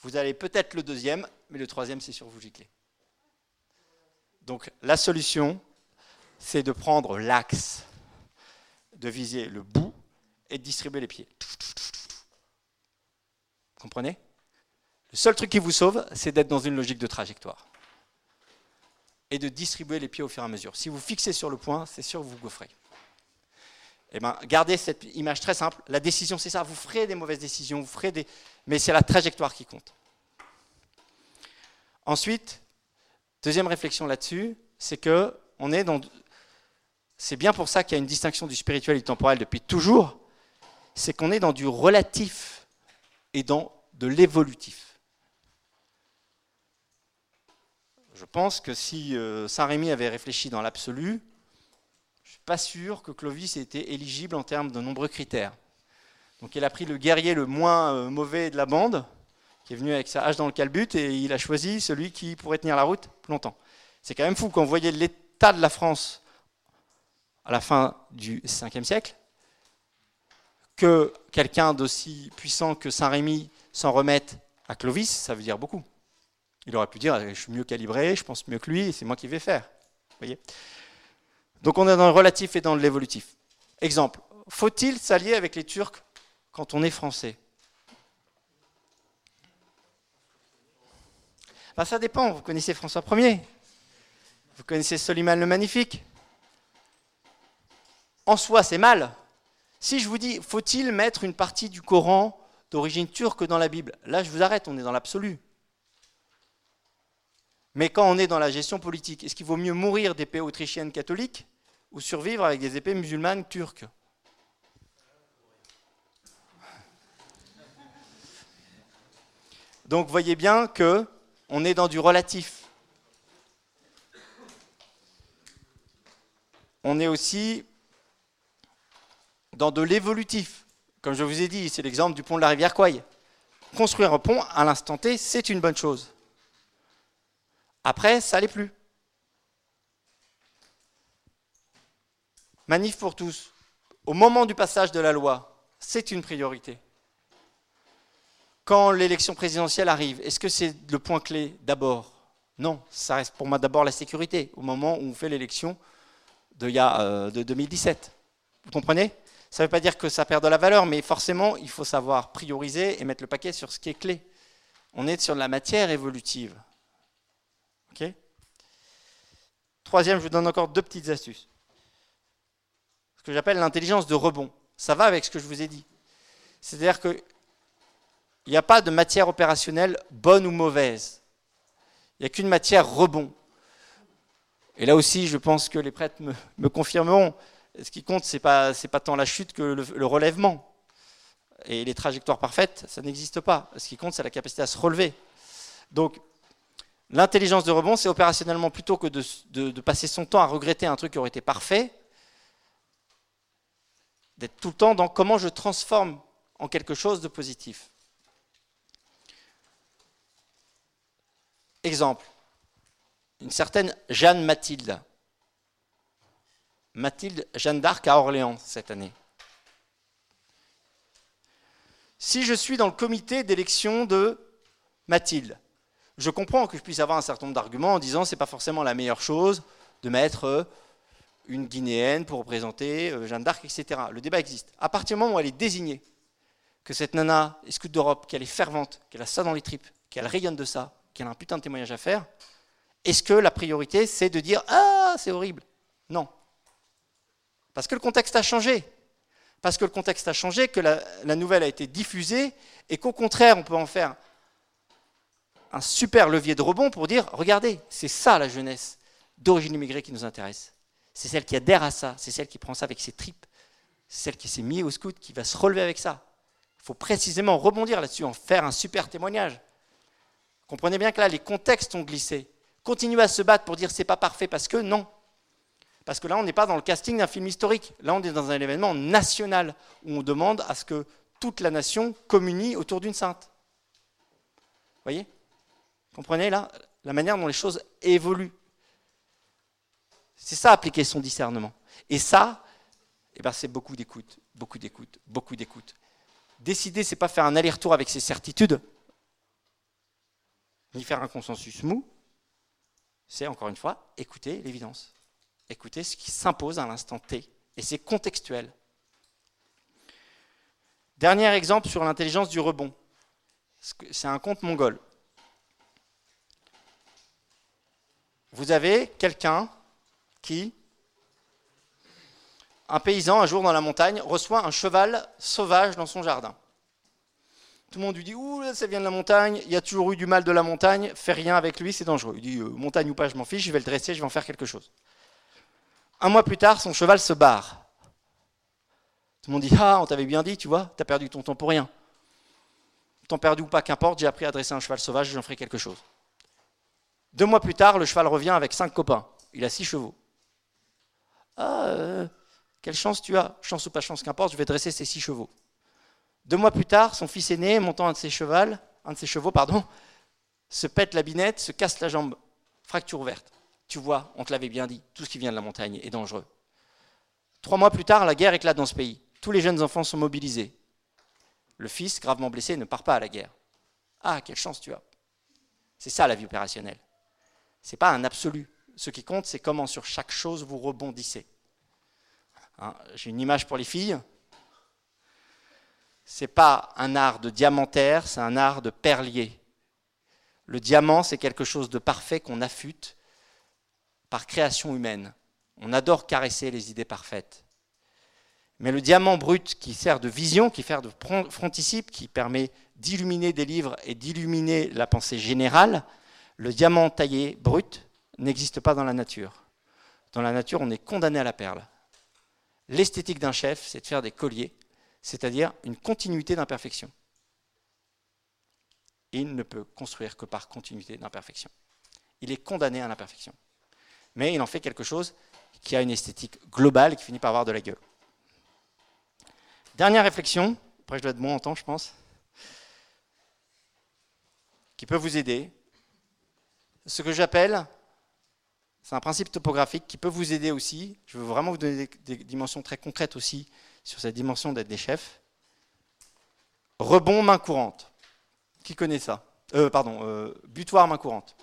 A: vous allez peut-être le deuxième, mais le troisième, c'est sûr, vous giclez. Donc la solution, c'est de prendre l'axe, de viser le bout et de distribuer les pieds. Comprenez? Le seul truc qui vous sauve, c'est d'être dans une logique de trajectoire. Et de distribuer les pieds au fur et à mesure. Si vous fixez sur le point, c'est sûr que vous vous gaufrez. Eh ben, gardez cette image très simple. La décision, c'est ça. Vous ferez des mauvaises décisions, vous ferez des... mais c'est la trajectoire qui compte. Ensuite, deuxième réflexion là-dessus, c'est que on est dans c'est bien pour ça qu'il y a une distinction du spirituel et du temporel depuis toujours, c'est qu'on est dans du relatif et dans de l'évolutif. Je pense que si euh, Saint-Rémy avait réfléchi dans l'absolu, pas sûr que Clovis ait été éligible en termes de nombreux critères. Donc il a pris le guerrier le moins euh, mauvais de la bande, qui est venu avec sa hache dans le calbut, et il a choisi celui qui pourrait tenir la route longtemps. C'est quand même fou quand vous voyez l'état de la France à la fin du 5e siècle, que quelqu'un d'aussi puissant que Saint-Rémy s'en remette à Clovis, ça veut dire beaucoup. Il aurait pu dire je suis mieux calibré, je pense mieux que lui, c'est moi qui vais faire. Voyez? Donc on est dans le relatif et dans l'évolutif. Exemple, faut-il s'allier avec les Turcs quand on est français? Ben, Ça dépend, vous connaissez François Ier, vous connaissez Soliman le Magnifique, en soi, c'est mal. Si je vous dis, faut-il mettre une partie du Coran d'origine turque dans la Bible? Là, je vous arrête, on est dans l'absolu. Mais quand on est dans la gestion politique, est-ce qu'il vaut mieux mourir d'épées autrichiennes catholiques ou survivre avec des épées musulmanes turques? Donc voyez bien que on est dans du relatif. On est aussi dans de l'évolutif. Comme je vous ai dit, c'est l'exemple du pont de la rivière Kouai. Construire un pont à l'instant T, c'est une bonne chose. Après, ça n'allait plus. Manif pour tous. Au moment du passage de la loi, c'est une priorité. Quand l'élection présidentielle arrive, est-ce que c'est le point clé d'abord? Non, ça reste pour moi d'abord la sécurité, au moment où on fait l'élection de, de 2017. Vous comprenez? Ça ne veut pas dire que ça perd de la valeur, mais forcément, il faut savoir prioriser et mettre le paquet sur ce qui est clé. On est sur de la matière évolutive. Troisième, je vous donne encore deux petites astuces. Ce que j'appelle l'intelligence de rebond. Ça va avec ce que je vous ai dit. C'est-à-dire qu'il n'y a pas de matière opérationnelle bonne ou mauvaise. Il n'y a qu'une matière rebond. Et là aussi, je pense que les prêtres me, confirmeront. Ce qui compte, ce n'est pas, pas, tant la chute que le, relèvement. Et les trajectoires parfaites, ça n'existe pas. Ce qui compte, c'est la capacité à se relever. Donc, l'intelligence de rebond, c'est opérationnellement plutôt que de, passer son temps à regretter un truc qui aurait été parfait, d'être tout le temps dans comment je transforme en quelque chose de positif. Exemple, une certaine Jeanne Mathilde. Mathilde Jeanne d'Arc à Orléans cette année. Si je suis dans le comité d'élection de Mathilde, je comprends que je puisse avoir un certain nombre d'arguments en disant que ce n'est pas forcément la meilleure chose de mettre euh, une Guinéenne pour représenter euh, Jeanne d'Arc, etc. Le débat existe. À partir du moment où elle est désignée, que cette nana est scout d'Europe, qu'elle est fervente, qu'elle a ça dans les tripes, qu'elle rayonne de ça, qu'elle a un putain de témoignage à faire, est-ce que la priorité, c'est de dire Ah, c'est horrible? Non. Parce que le contexte a changé. Parce que le contexte a changé, que la, nouvelle a été diffusée, et qu'au contraire, on peut en faire un super levier de rebond pour dire Regardez, c'est ça la jeunesse d'origine immigrée qui nous intéresse. C'est celle qui adhère à ça, c'est celle qui prend ça avec ses tripes, c'est celle qui s'est mise au scout, qui va se relever avec ça. Il faut précisément rebondir là-dessus, en faire un super témoignage. Comprenez bien que là, les contextes ont glissé continuer à se battre pour dire c'est pas parfait parce que non. Parce que là, on n'est pas dans le casting d'un film historique. Là, on est dans un événement national où on demande à ce que toute la nation communie autour d'une sainte. Vous voyez? Comprenez là la manière dont les choses évoluent. C'est ça, appliquer son discernement. Et ça, eh ben, c'est beaucoup d'écoute, beaucoup d'écoute, beaucoup d'écoute. Décider, c'est pas faire un aller-retour avec ses certitudes, ni faire un consensus mou, c'est encore une fois écouter l'évidence, écouter ce qui s'impose à l'instant T, et c'est contextuel. Dernier exemple sur l'intelligence du rebond. C'est un conte mongol. Vous avez quelqu'un qui, un paysan, un jour dans la montagne, reçoit un cheval sauvage dans son jardin. Tout le monde lui dit Ouh, ça vient de la montagne, il y a toujours eu du mal de la montagne, fais rien avec lui, c'est dangereux. Il dit euh, Montagne ou pas, je m'en fiche, je vais le dresser, je vais en faire quelque chose. Un mois plus tard, son cheval se barre. Tout le monde dit Ah, on t'avait bien dit, tu vois, t'as perdu ton temps pour rien. Temps perdu ou pas, qu'importe, j'ai appris à dresser un cheval sauvage, j'en ferai quelque chose. Deux mois plus tard, le cheval revient avec cinq copains. Il a six chevaux. Ah, euh, quelle chance tu as Chance ou pas chance, qu'importe, je vais dresser ces six chevaux. Deux mois plus tard, son fils aîné, montant un de ses, chevaux, un de ses chevaux, pardon, se pète la binette, se casse la jambe, fracture ouverte. Tu vois, on te l'avait bien dit, tout ce qui vient de la montagne est dangereux. Trois mois plus tard, la guerre éclate dans ce pays. Tous les jeunes enfants sont mobilisés. Le fils, gravement blessé, ne part pas à la guerre. Ah, quelle chance tu as. C'est ça la vie opérationnelle. Ce n'est pas un absolu. Ce qui compte, c'est comment sur chaque chose vous rebondissez. Hein, j'ai une image pour les filles n'est pas un art de diamantaire, c'est un art de perlier. Le diamant, c'est quelque chose de parfait qu'on affûte par création humaine. On adore caresser les idées parfaites. Mais le diamant brut qui sert de vision, qui sert de fronticipe, qui permet d'illuminer des livres et d'illuminer la pensée générale, le diamant taillé brut n'existe pas dans la nature. Dans la nature, on est condamné à la perle. L'esthétique d'un chef, c'est de faire des colliers c'est-à-dire une continuité d'imperfection. Il ne peut construire que par continuité d'imperfection. Il est condamné à l'imperfection. Mais il en fait quelque chose qui a une esthétique globale et qui finit par avoir de la gueule. Dernière réflexion, après je dois être bon en temps, je pense, qui peut vous aider. Ce que j'appelle, c'est un principe topographique qui peut vous aider aussi. Je veux vraiment vous donner des dimensions très concrètes aussi sur cette dimension d'être des chefs. Rebond main courante. Qui connaît ça? Euh, Pardon, euh, butoir main courante.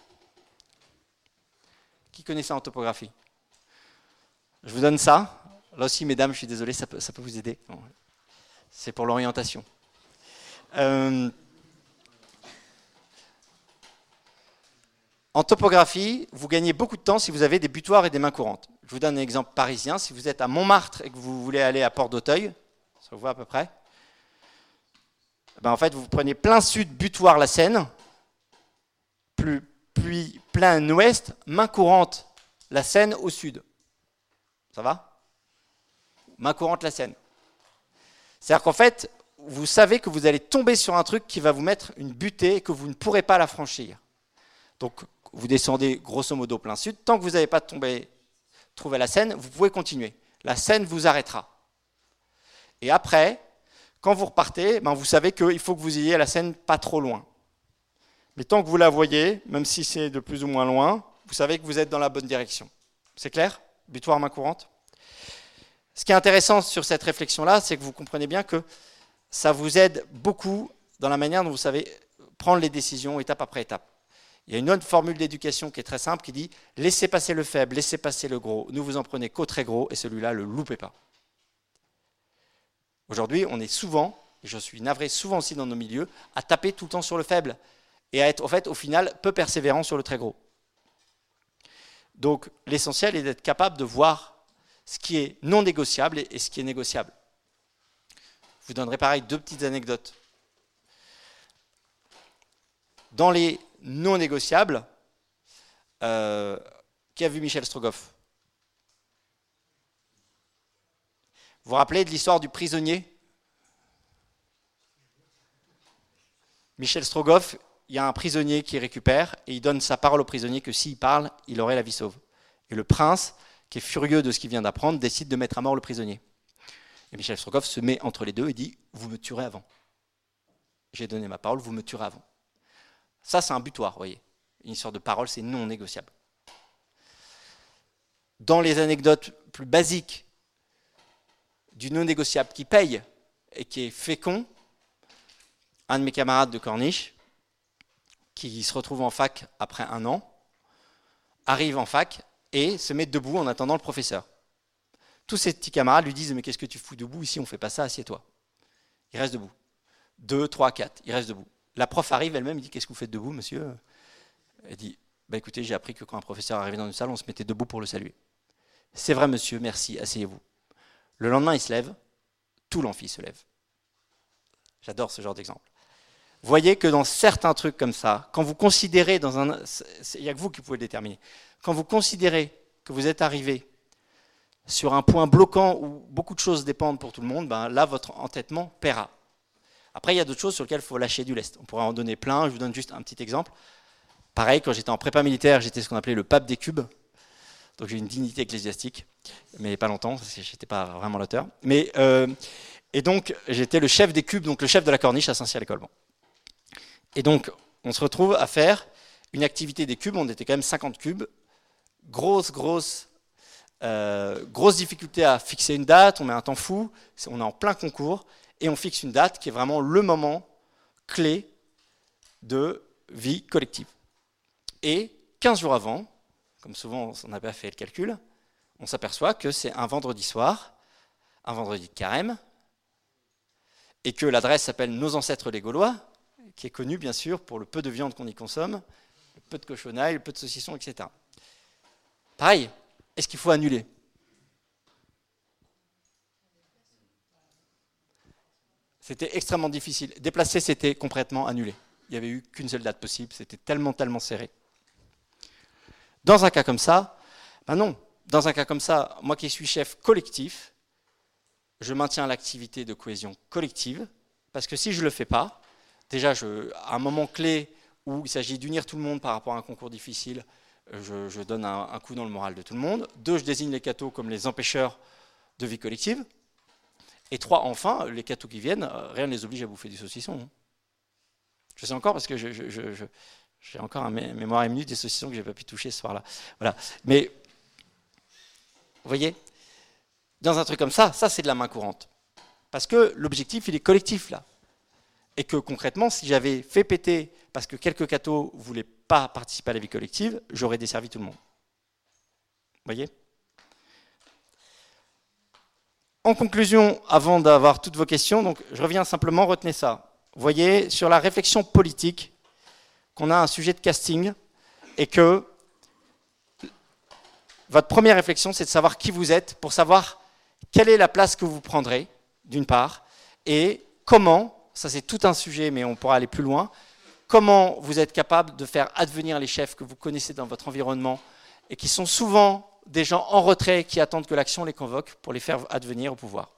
A: Qui connaît ça en topographie? Je vous donne ça. Là aussi, mesdames, je suis désolé, ça peut, vous aider. C'est pour l'orientation. Euh, en topographie, vous gagnez beaucoup de temps si vous avez des butoirs et des mains courantes. Je vous donne un exemple parisien. Si vous êtes à Montmartre et que vous voulez aller à Port d'Auteuil, ça vous voit à peu près ben En fait, vous prenez plein sud, butoir la Seine, puis plein ouest, main courante la Seine au sud. Ça va? Main courante la Seine. C'est-à-dire qu'en fait, vous savez que vous allez tomber sur un truc qui va vous mettre une butée et que vous ne pourrez pas la franchir. Donc, vous descendez grosso modo plein sud. Tant que vous n'avez pas trouvé la Seine, vous pouvez continuer. La Seine vous arrêtera. Et après, quand vous repartez, ben vous savez qu'il faut que vous ayez la Seine pas trop loin. Mais tant que vous la voyez, même si c'est de plus ou moins loin, vous savez que vous êtes dans la bonne direction. C'est clair? Butoir main courante? Ce qui est intéressant sur cette réflexion-là, c'est que vous comprenez bien que ça vous aide beaucoup dans la manière dont vous savez prendre les décisions étape après étape. Il y a une autre formule d'éducation qui est très simple qui dit laissez passer le faible, laissez passer le gros, ne vous en prenez qu'au très gros et celui-là, le loupez pas. Aujourd'hui, on est souvent, et je suis navré souvent aussi dans nos milieux, à taper tout le temps sur le faible et à être fait au final peu persévérant sur le très gros. Donc l'essentiel est d'être capable de voir ce qui est non négociable et ce qui est négociable. Je vous donnerai pareil deux petites anecdotes. Dans les non négociables, euh, qui a vu Michel Strogoff? Vous vous rappelez de l'histoire du prisonnier? Michel Strogoff, il y a un prisonnier qui récupère et il donne sa parole au prisonnier que s'il parle, il aurait la vie sauve. Et le prince, qui est furieux de ce qu'il vient d'apprendre, décide de mettre à mort le prisonnier. Et Michel Strogoff se met entre les deux et dit Vous me tuerez avant. J'ai donné ma parole, vous me tuerez avant. Ça, c'est un butoir, vous voyez. Une histoire de parole, c'est non négociable. Dans les anecdotes plus basiques du non négociable qui paye et qui est fécond, un de mes camarades de Corniche, qui se retrouve en fac après un an, arrive en fac et se met debout en attendant le professeur. Tous ses petits camarades lui disent Mais qu'est-ce que tu fous debout Ici, on ne fait pas ça, assieds-toi. Il reste debout. Deux, trois, quatre, il reste debout. La prof arrive elle-même, dit Qu'est-ce que vous faites debout, monsieur? Elle dit bah, Écoutez, j'ai appris que quand un professeur arrivait dans une salle, on se mettait debout pour le saluer. C'est vrai, monsieur, merci, asseyez-vous. Le lendemain, il se lève, tout l'amphi se lève. J'adore ce genre d'exemple voyez que dans certains trucs comme ça, quand vous considérez dans un... Il n'y a que vous qui pouvez le déterminer. Quand vous considérez que vous êtes arrivé sur un point bloquant où beaucoup de choses dépendent pour tout le monde, ben là, votre entêtement paiera. Après, il y a d'autres choses sur lesquelles il faut lâcher du lest. On pourrait en donner plein. Je vous donne juste un petit exemple. Pareil, quand j'étais en prépa militaire, j'étais ce qu'on appelait le pape des cubes. Donc j'ai une dignité ecclésiastique, mais pas longtemps, parce que je n'étais pas vraiment l'auteur. Mais, euh, et donc, j'étais le chef des cubes, donc le chef de la corniche à Saint-Cyr-l'École. Et donc, on se retrouve à faire une activité des cubes, on était quand même 50 cubes, grosse, grosse, euh, grosse difficulté à fixer une date, on met un temps fou, on est en plein concours, et on fixe une date qui est vraiment le moment clé de vie collective. Et 15 jours avant, comme souvent on n'a pas fait le calcul, on s'aperçoit que c'est un vendredi soir, un vendredi de carême, et que l'adresse s'appelle Nos ancêtres les Gaulois, qui est connu bien sûr pour le peu de viande qu'on y consomme, le peu de cochonaille, le peu de saucisson, etc. Pareil, est-ce qu'il faut annuler? C'était extrêmement difficile. Déplacer, c'était complètement annulé. Il n'y avait eu qu'une seule date possible, c'était tellement, tellement serré. Dans un cas comme ça, ben non. Dans un cas comme ça, moi qui suis chef collectif, je maintiens l'activité de cohésion collective, parce que si je ne le fais pas, déjà, à un moment clé où il s'agit d'unir tout le monde par rapport à un concours difficile, je, donne un, coup dans le moral de tout le monde. Deux, je désigne les cathos comme les empêcheurs de vie collective. Et trois, enfin, les cathos qui viennent, euh, rien ne les oblige à bouffer du saucisson. Hein. Je sais encore parce que j'ai encore un mémoire ému des saucissons que je n'ai pas pu toucher ce soir-là. Voilà. Mais, vous voyez, dans un truc comme ça, ça c'est de la main courante. Parce que l'objectif, il est collectif là et que concrètement, si j'avais fait péter parce que quelques cathos voulaient pas participer à la vie collective, j'aurais desservi tout le monde. Vous voyez? En conclusion, avant d'avoir toutes vos questions, je reviens simplement, retenez ça. Vous voyez, sur la réflexion politique, qu'on a un sujet de casting et que votre première réflexion, c'est de savoir qui vous êtes pour savoir quelle est la place que vous prendrez, d'une part, et comment, ça c'est tout un sujet, mais on pourra aller plus loin, comment vous êtes capable de faire advenir les chefs que vous connaissez dans votre environnement et qui sont souvent des gens en retrait qui attendent que l'action les convoque pour les faire advenir au pouvoir.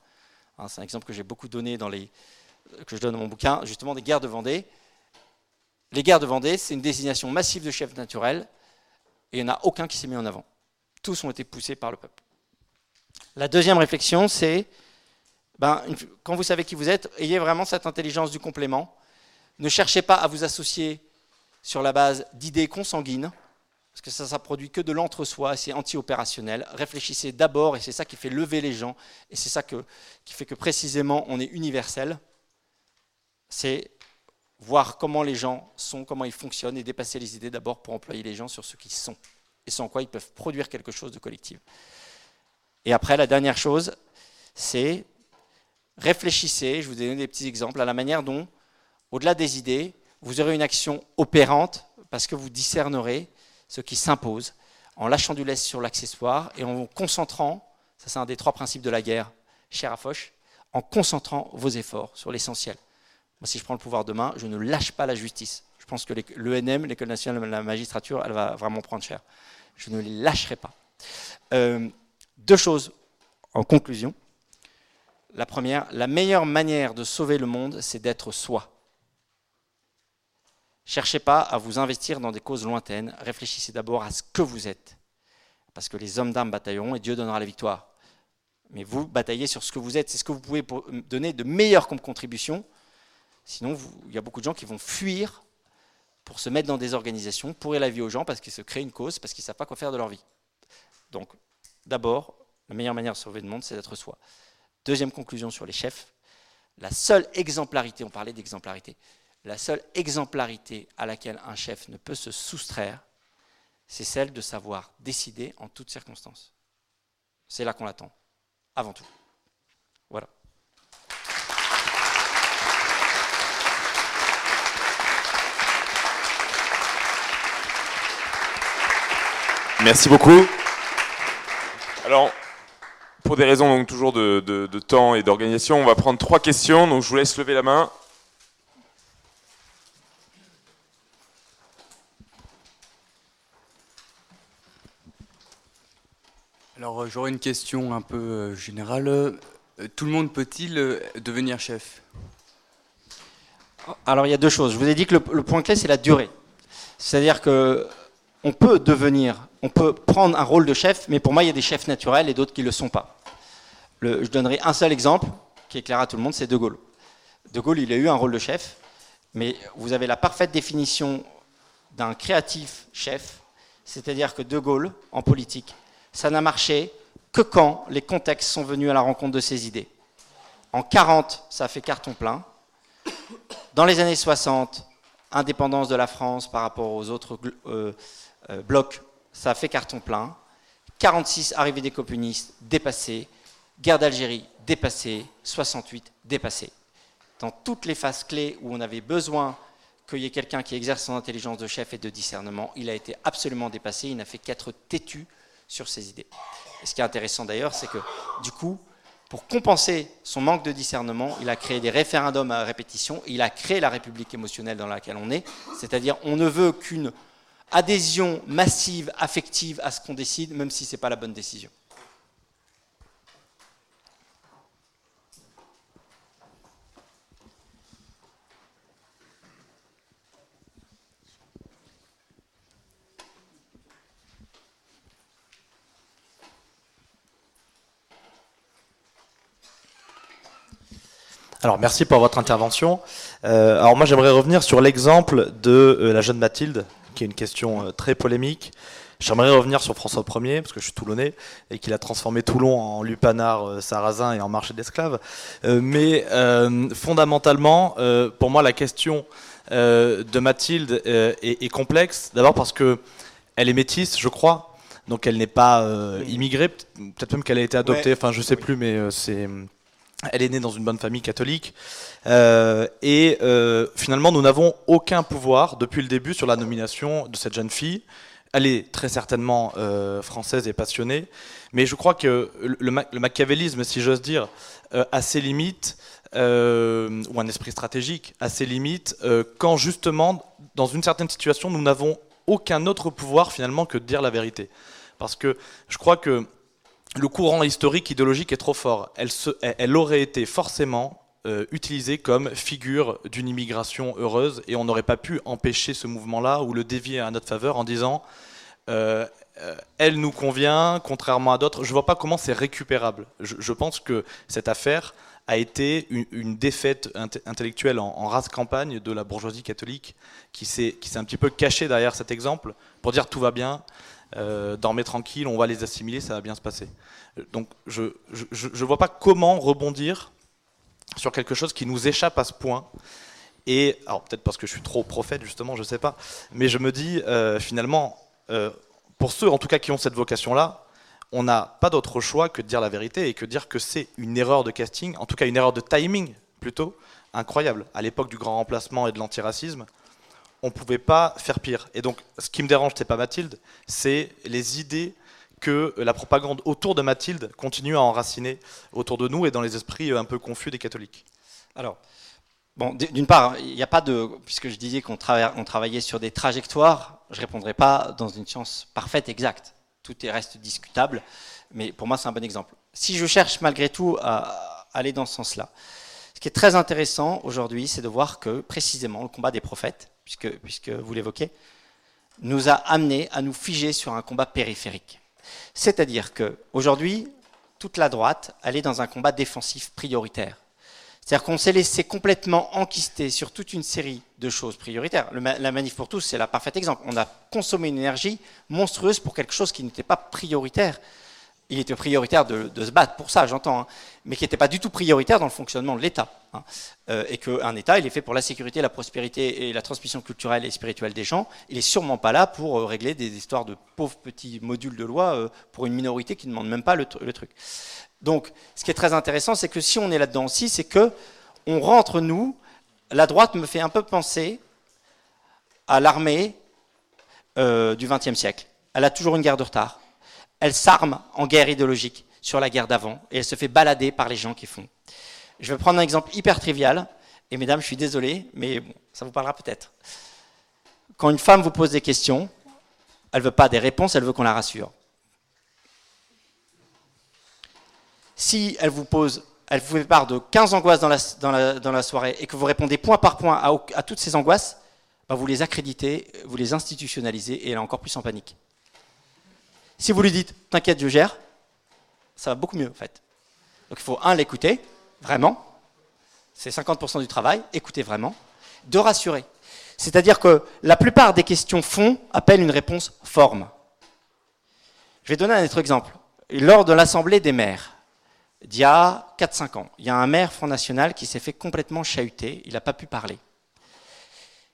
A: Hein, c'est un exemple que j'ai beaucoup donné dans les, que donne dans mon bouquin, justement des guerres de Vendée. Les guerres de Vendée, c'est une désignation massive de chefs naturels et il n'y en a aucun qui s'est mis en avant. Tous ont été poussés par le peuple. La deuxième réflexion, c'est ben, quand vous savez qui vous êtes, ayez vraiment cette intelligence du complément. Ne cherchez pas à vous associer sur la base d'idées consanguines, parce que ça, ça produit que de l'entre-soi, c'est anti-opérationnel. Réfléchissez d'abord, et c'est ça qui fait lever les gens, et c'est ça qui fait que précisément on est universel. C'est voir comment les gens sont, comment ils fonctionnent, et dépasser les idées d'abord pour employer les gens sur ce qu'ils sont, et sans quoi ils peuvent produire quelque chose de collectif. Et après, la dernière chose, c'est réfléchissez, je vous ai donné des petits exemples, à la manière dont, au-delà des idées, vous aurez une action opérante, parce que vous discernerez ce qui s'impose, en lâchant du lest sur l'accessoire et en concentrant, ça c'est un des trois principes de la guerre, cher à en concentrant vos efforts sur l'essentiel. Moi, si je prends le pouvoir demain, je ne lâche pas la justice. Je pense que l'ENM, l'École nationale de la magistrature, elle va vraiment prendre cher. Je ne les lâcherai pas. Euh, deux choses en conclusion. La première, la meilleure manière de sauver le monde, c'est d'être soi. Cherchez pas à vous investir dans des causes lointaines, réfléchissez d'abord à ce que vous êtes. Parce que les hommes d'âme batailleront et Dieu donnera la victoire. Mais vous bataillez sur ce que vous êtes, c'est ce que vous pouvez donner de meilleur comme contribution. Sinon, il y a beaucoup de gens qui vont fuir pour se mettre dans des organisations, pourrir la vie aux gens parce qu'ils se créent une cause, parce qu'ils ne savent pas quoi faire de leur vie. Donc, d'abord, la meilleure manière de sauver le monde, c'est d'être soi. Deuxième conclusion sur les chefs, la seule exemplarité, on parlait d'exemplarité, la seule exemplarité à laquelle un chef ne peut se soustraire, c'est celle de savoir décider en toutes circonstances. C'est là qu'on l'attend, avant tout. Voilà.
E: Merci beaucoup. Alors, pour des raisons donc toujours de, de temps et d'organisation, on va prendre trois questions. Donc, je vous laisse lever la main.
F: Alors euh, j'aurais une question un peu euh, générale. Euh, tout le monde peut-il devenir chef?
A: Alors il y a deux choses. Je vous ai dit que le, point clé c'est la durée. C'est-à-dire que on peut devenir, on peut prendre un rôle de chef, mais pour moi il y a des chefs naturels et d'autres qui ne le sont pas. je donnerai un seul exemple qui éclairera tout le monde, c'est De Gaulle. De Gaulle, il a eu un rôle de chef, mais vous avez la parfaite définition d'un créatif chef, c'est-à-dire que De Gaulle, en politique, ça n'a marché que quand les contextes sont venus à la rencontre de ces idées. En 40, ça a fait carton plein. Dans les années 60, indépendance de la France par rapport aux autres euh, euh, blocs, ça a fait carton plein. 46, arrivée des communistes, dépassé. Guerre d'Algérie, dépassé. 68, dépassé. Dans toutes les phases clés où on avait besoin qu'il y ait quelqu'un qui exerce son intelligence de chef et de discernement, il a été absolument dépassé. Il n'a fait qu'être têtu sur ses idées. Et ce qui est intéressant d'ailleurs, c'est que du coup, pour compenser son manque de discernement, il a créé des référendums à répétition, il a créé la république émotionnelle dans laquelle on est, c'est-à-dire on ne veut qu'une adhésion massive, affective à ce qu'on décide, même si ce n'est pas la bonne décision.
G: Alors merci pour votre intervention. Euh, alors moi j'aimerais revenir sur l'exemple de euh, la jeune Mathilde, qui est une question euh, très polémique. J'aimerais revenir sur François Ier, parce que je suis toulonnais, et qu'il a transformé Toulon en lupanar sarrasin et en marché d'esclaves. mais fondamentalement, pour moi la question de Mathilde est, est, complexe, d'abord parce que elle est métisse, je crois, donc elle n'est pas euh, immigrée, peut-être même qu'elle a été adoptée, enfin je sais plus, mais euh, c'est, elle est née dans une bonne famille catholique. Euh, et finalement, nous n'avons aucun pouvoir depuis le début sur la nomination de cette jeune fille. Elle est très certainement française et passionnée, mais je crois que le, le machiavélisme, si j'ose dire, a ses limites. ou un esprit stratégique a ses limites quand justement dans une certaine situation nous n'avons aucun autre pouvoir finalement que de dire la vérité. Parce que je crois que le courant historique idéologique est trop fort. Elle, aurait été forcément euh, utilisée comme figure d'une immigration heureuse et on n'aurait pas pu empêcher ce mouvement-là ou le dévier à notre faveur en disant euh, euh, elle nous convient, contrairement à d'autres. Je ne vois pas comment c'est récupérable. Je, pense que cette affaire a été une, défaite intellectuelle en, en, race campagne de la bourgeoisie catholique qui s'est un petit peu cachée derrière cet exemple pour dire tout va bien, euh, dormez tranquille, on va les assimiler, ça va bien se passer. Donc je ne vois pas comment rebondir sur quelque chose qui nous échappe à ce point. Et alors peut-être parce que je suis trop prophète justement, je ne sais pas, mais je me dis euh, finalement, euh, pour ceux en tout cas qui ont cette vocation-là, on n'a pas d'autre choix que de dire la vérité et que dire que c'est une erreur de casting, en tout cas une erreur de timing plutôt, incroyable. À l'époque du grand remplacement et de l'antiracisme, on ne pouvait pas faire pire. Et donc, ce qui me dérange, c'est pas Mathilde, c'est les idées que la propagande autour de Mathilde continue à enraciner autour de nous et dans les esprits un peu confus des catholiques.
A: Alors, bon, d'une part, il n'y a pas de, puisque je disais qu'on travaillait sur des trajectoires, je répondrai pas dans une science parfaite, exacte. Tout reste discutable, mais pour moi, c'est un bon exemple. Si je cherche malgré tout à aller dans ce sens-là, ce qui est très intéressant aujourd'hui, c'est de voir que précisément le combat des prophètes, puisque, vous l'évoquez, nous a amené à nous figer sur un combat périphérique. C'est-à-dire qu'aujourd'hui, toute la droite, elle est dans un combat défensif prioritaire. C'est-à-dire qu'on s'est laissé complètement enquister sur toute une série de choses prioritaires. la manif pour tous, c'est la parfaite exemple. On a consommé une énergie monstrueuse pour quelque chose qui n'était pas prioritaire il était prioritaire de, se battre pour ça, j'entends, hein, mais qui n'était pas du tout prioritaire dans le fonctionnement de l'État. Hein. Euh, et qu'un État, il est fait pour la sécurité, la prospérité et la transmission culturelle et spirituelle des gens. Il n'est sûrement pas là pour euh, régler des histoires de pauvres petits modules de loi euh, pour une minorité qui ne demande même pas le, truc. Donc, ce qui est très intéressant, c'est que si on est là-dedans aussi, c'est que on rentre, nous, la droite me fait un peu penser à l'armée du XXe siècle. Elle a toujours une guerre de retard elle s'arme en guerre idéologique sur la guerre d'avant et elle se fait balader par les gens qui font. Je vais prendre un exemple hyper trivial, et mesdames, je suis désolé, mais ça vous parlera peut-être. Quand une femme vous pose des questions, elle ne veut pas des réponses, elle veut qu'on la rassure. Si elle vous pose, elle vous fait part de 15 angoisses dans la, soirée et que vous répondez point par point à, toutes ces angoisses, bah, vous les accréditez, vous les institutionnalisez et elle est encore plus en panique. Si vous lui dites, t'inquiète, je gère, ça va beaucoup mieux en fait. Donc il faut, un, l'écouter, vraiment. C'est 50% du travail, écouter vraiment. De rassurer. C'est-à-dire que la plupart des questions fond appellent une réponse forme. Je vais donner un autre exemple. Lors de l'Assemblée des maires, d'il y a 4-5 ans, il y a un maire Front National qui s'est fait complètement chahuter, il n'a pas pu parler.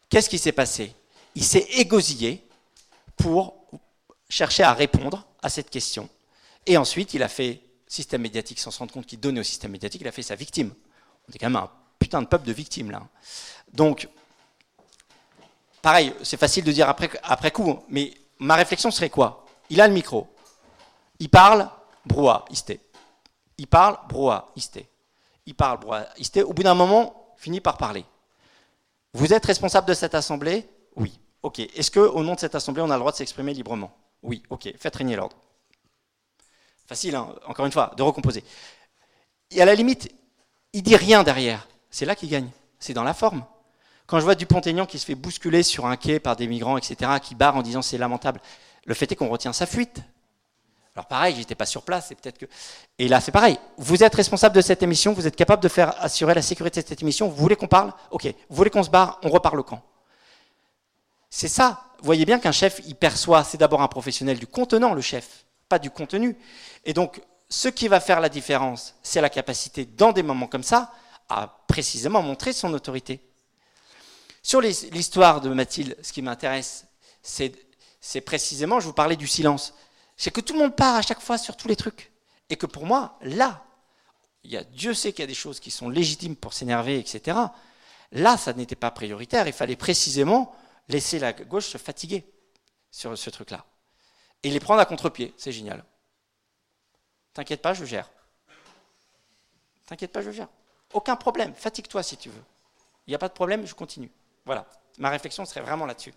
A: Qu'est-ce qui s'est passé? Il s'est égosillé pour cherchait à répondre à cette question. Et ensuite, il a fait système médiatique sans se rendre compte qu'il donnait au système médiatique, il a fait sa victime. On est quand même un putain de peuple de victimes là. Donc, pareil, c'est facile de dire après, après coup, mais ma réflexion serait quoi? Il a le micro, il parle, brouhaha, isté. Il parle, brouhaha, isté. Il parle, brouhaha, isté. Au bout d'un moment, finit par parler. Vous êtes responsable de cette assemblée? Oui. Ok. Est-ce qu'au nom de cette assemblée, on a le droit de s'exprimer librement? Oui, ok, faites régner l'ordre. Facile, hein, encore une fois, de recomposer. Et à la limite, il dit rien derrière. C'est là qu'il gagne. C'est dans la forme. Quand je vois Dupont-Aignan qui se fait bousculer sur un quai par des migrants, etc., qui barre en disant c'est lamentable, le fait est qu'on retient sa fuite. Alors pareil, j'étais pas sur place, et peut-être que. Et là, c'est pareil. Vous êtes responsable de cette émission, vous êtes capable de faire assurer la sécurité de cette émission. Vous voulez qu'on parle? Ok. Vous voulez qu'on se barre On reparle au camp. C'est ça. Vous voyez bien qu'un chef, il perçoit, c'est d'abord un professionnel du contenant, le chef, pas du contenu. Et donc, ce qui va faire la différence, c'est la capacité, dans des moments comme ça, à précisément montrer son autorité. Sur l'histoire de Mathilde, ce qui m'intéresse, c'est précisément, je vous parlais du silence. C'est que tout le monde part à chaque fois sur tous les trucs. Et que pour moi, là, il y a, Dieu sait qu'il y a des choses qui sont légitimes pour s'énerver, etc. Là, ça n'était pas prioritaire. Il fallait précisément laisser la gauche se fatiguer sur ce truc-là. Et les prendre à contre-pied. C'est génial. T'inquiète pas, je gère. T'inquiète pas, je gère. Aucun problème. Fatigue-toi si tu veux. Il n'y a pas de problème, je continue. Voilà. Ma réflexion serait vraiment là-dessus.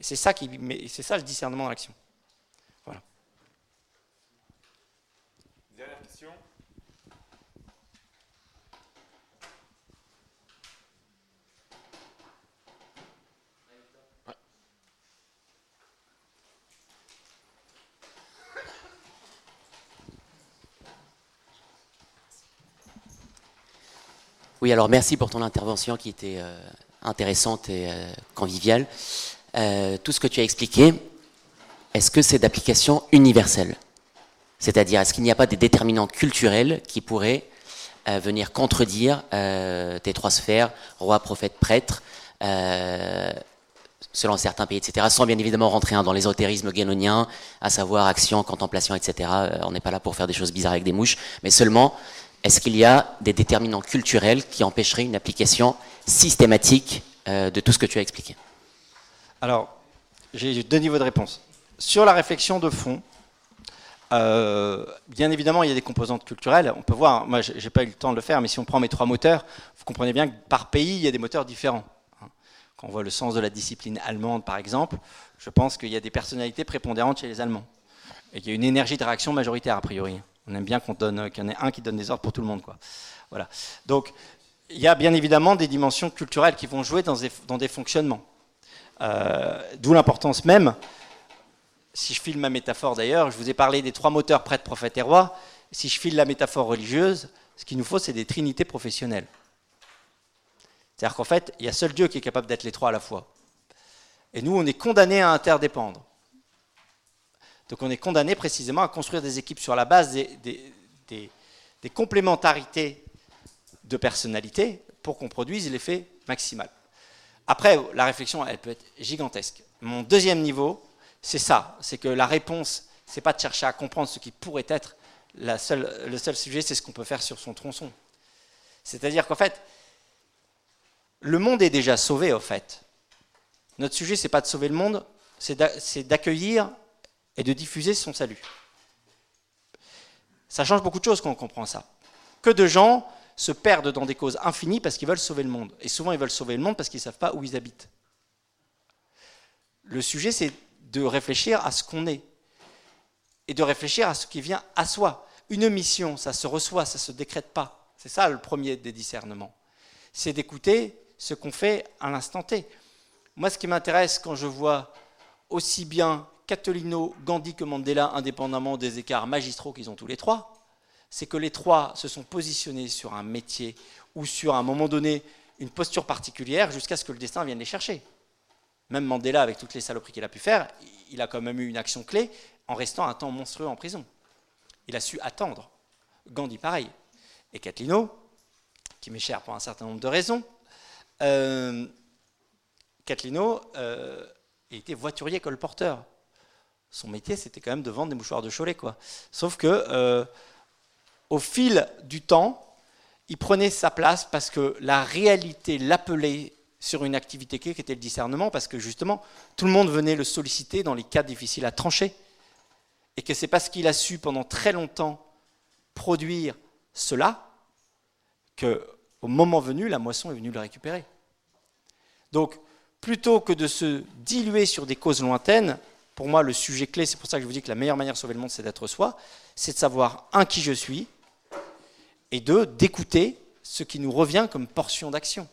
A: Et c'est ça, qui, c'est ça le discernement dans l'action. Voilà.
E: Dernière question.
H: Oui, alors merci pour ton intervention qui était euh, intéressante et euh, conviviale. Euh, tout ce que tu as expliqué, est-ce que c'est d'application universelle? C'est-à-dire, est-ce qu'il n'y a pas des déterminants culturels qui pourraient venir contredire tes trois sphères, roi, prophète, prêtre, selon certains pays, etc., sans bien évidemment rentrer dans l'ésotérisme guénonien, à savoir action, contemplation, etc. on n'est pas là pour faire des choses bizarres avec des mouches, mais seulement est-ce qu'il y a des déterminants culturels qui empêcheraient une application systématique euh, de tout ce que tu as expliqué?
A: Alors, j'ai deux niveaux de réponse. Sur la réflexion de fond, euh, bien évidemment, il y a des composantes culturelles. On peut voir, moi, j'ai pas eu le temps de le faire, mais si on prend mes trois moteurs, vous comprenez bien que par pays, il y a des moteurs différents. Hein. Quand on voit le sens de la discipline allemande, par exemple, je pense qu'il y a des personnalités prépondérantes chez les Allemands. Et qu'il y a une énergie de réaction majoritaire, a priori. On aime bien qu'on donne, qu'il y en ait un qui donne des ordres pour tout le monde. Voilà. Donc, il y a bien évidemment des dimensions culturelles qui vont jouer dans des, dans des fonctionnements. Euh, d'où l'importance même, si je file ma métaphore d'ailleurs, je vous ai parlé des trois moteurs prêtre, prophète et roi. Si je file la métaphore religieuse, ce qu'il nous faut, c'est des trinités professionnelles. C'est-à-dire qu'en fait, il y a seul Dieu qui est capable d'être les trois à la fois. Et nous, on est condamnés à interdépendre. Donc on est condamné précisément à construire des équipes sur la base des, complémentarités de personnalité pour qu'on produise l'effet maximal. Après, la réflexion, elle peut être gigantesque. Mon deuxième niveau, c'est ça, c'est que la réponse, c'est pas de chercher à comprendre ce qui pourrait être, le seul sujet, c'est ce qu'on peut faire sur son tronçon. C'est-à-dire qu'en fait, le monde est déjà sauvé, au fait. Notre sujet, c'est pas de sauver le monde, c'est d'accueillir et de diffuser son salut. Ça change beaucoup de choses quand on comprend ça. Que de gens se perdent dans des causes infinies parce qu'ils veulent sauver le monde. Et souvent, ils veulent sauver le monde parce qu'ils ne savent pas où ils habitent. Le sujet, c'est de réfléchir à ce qu'on est et de réfléchir à ce qui vient à soi. Une mission, ça se reçoit, ça ne se décrète pas. C'est ça le premier des discernements. C'est d'écouter ce qu'on fait à l'instant T. Moi, ce qui m'intéresse quand je vois aussi bien Catolino, Gandhi que Mandela, indépendamment des écarts magistraux qu'ils ont tous les trois, c'est que les trois se sont positionnés sur un métier ou sur un moment donné une posture particulière jusqu'à ce que le destin vienne les chercher. Même Mandela, avec toutes les saloperies qu'il a pu faire, il a quand même eu une action clé en restant un temps monstrueux en prison. Il a su attendre. Gandhi, pareil. Et Catlino, qui m'est cher pour un certain nombre de raisons, euh, Catlino euh, était voiturier colporteur son métier, c'était quand même de vendre des mouchoirs de Cholet. Quoi. Sauf que, euh, au fil du temps, il prenait sa place parce que la réalité l'appelait sur une activité clé qui était le discernement, parce que justement, tout le monde venait le solliciter dans les cas difficiles à trancher. Et que c'est parce qu'il a su pendant très longtemps produire cela que, au moment venu, la moisson est venue le récupérer. Donc, plutôt que de se diluer sur des causes lointaines, pour moi, le sujet clé, c'est pour ça que je vous dis que la meilleure manière de sauver le monde, c'est d'être soi, c'est de savoir, un, qui je suis, et deux, d'écouter ce qui nous revient comme portion d'action.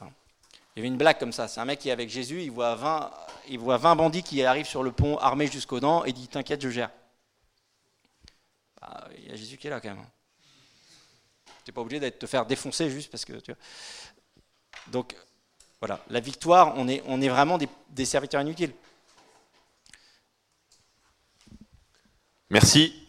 A: Il y avait une blague comme ça, c'est un mec qui est avec Jésus, il voit 20, il voit 20 bandits qui arrivent sur le pont armés jusqu'aux dents et dit T'inquiète, je gère. Bah, il y a Jésus qui est là quand même. Tu n'es pas obligé de te faire défoncer juste parce que. Tu vois. Donc, voilà, la victoire, on est, on est vraiment des serviteurs inutiles.
E: Merci.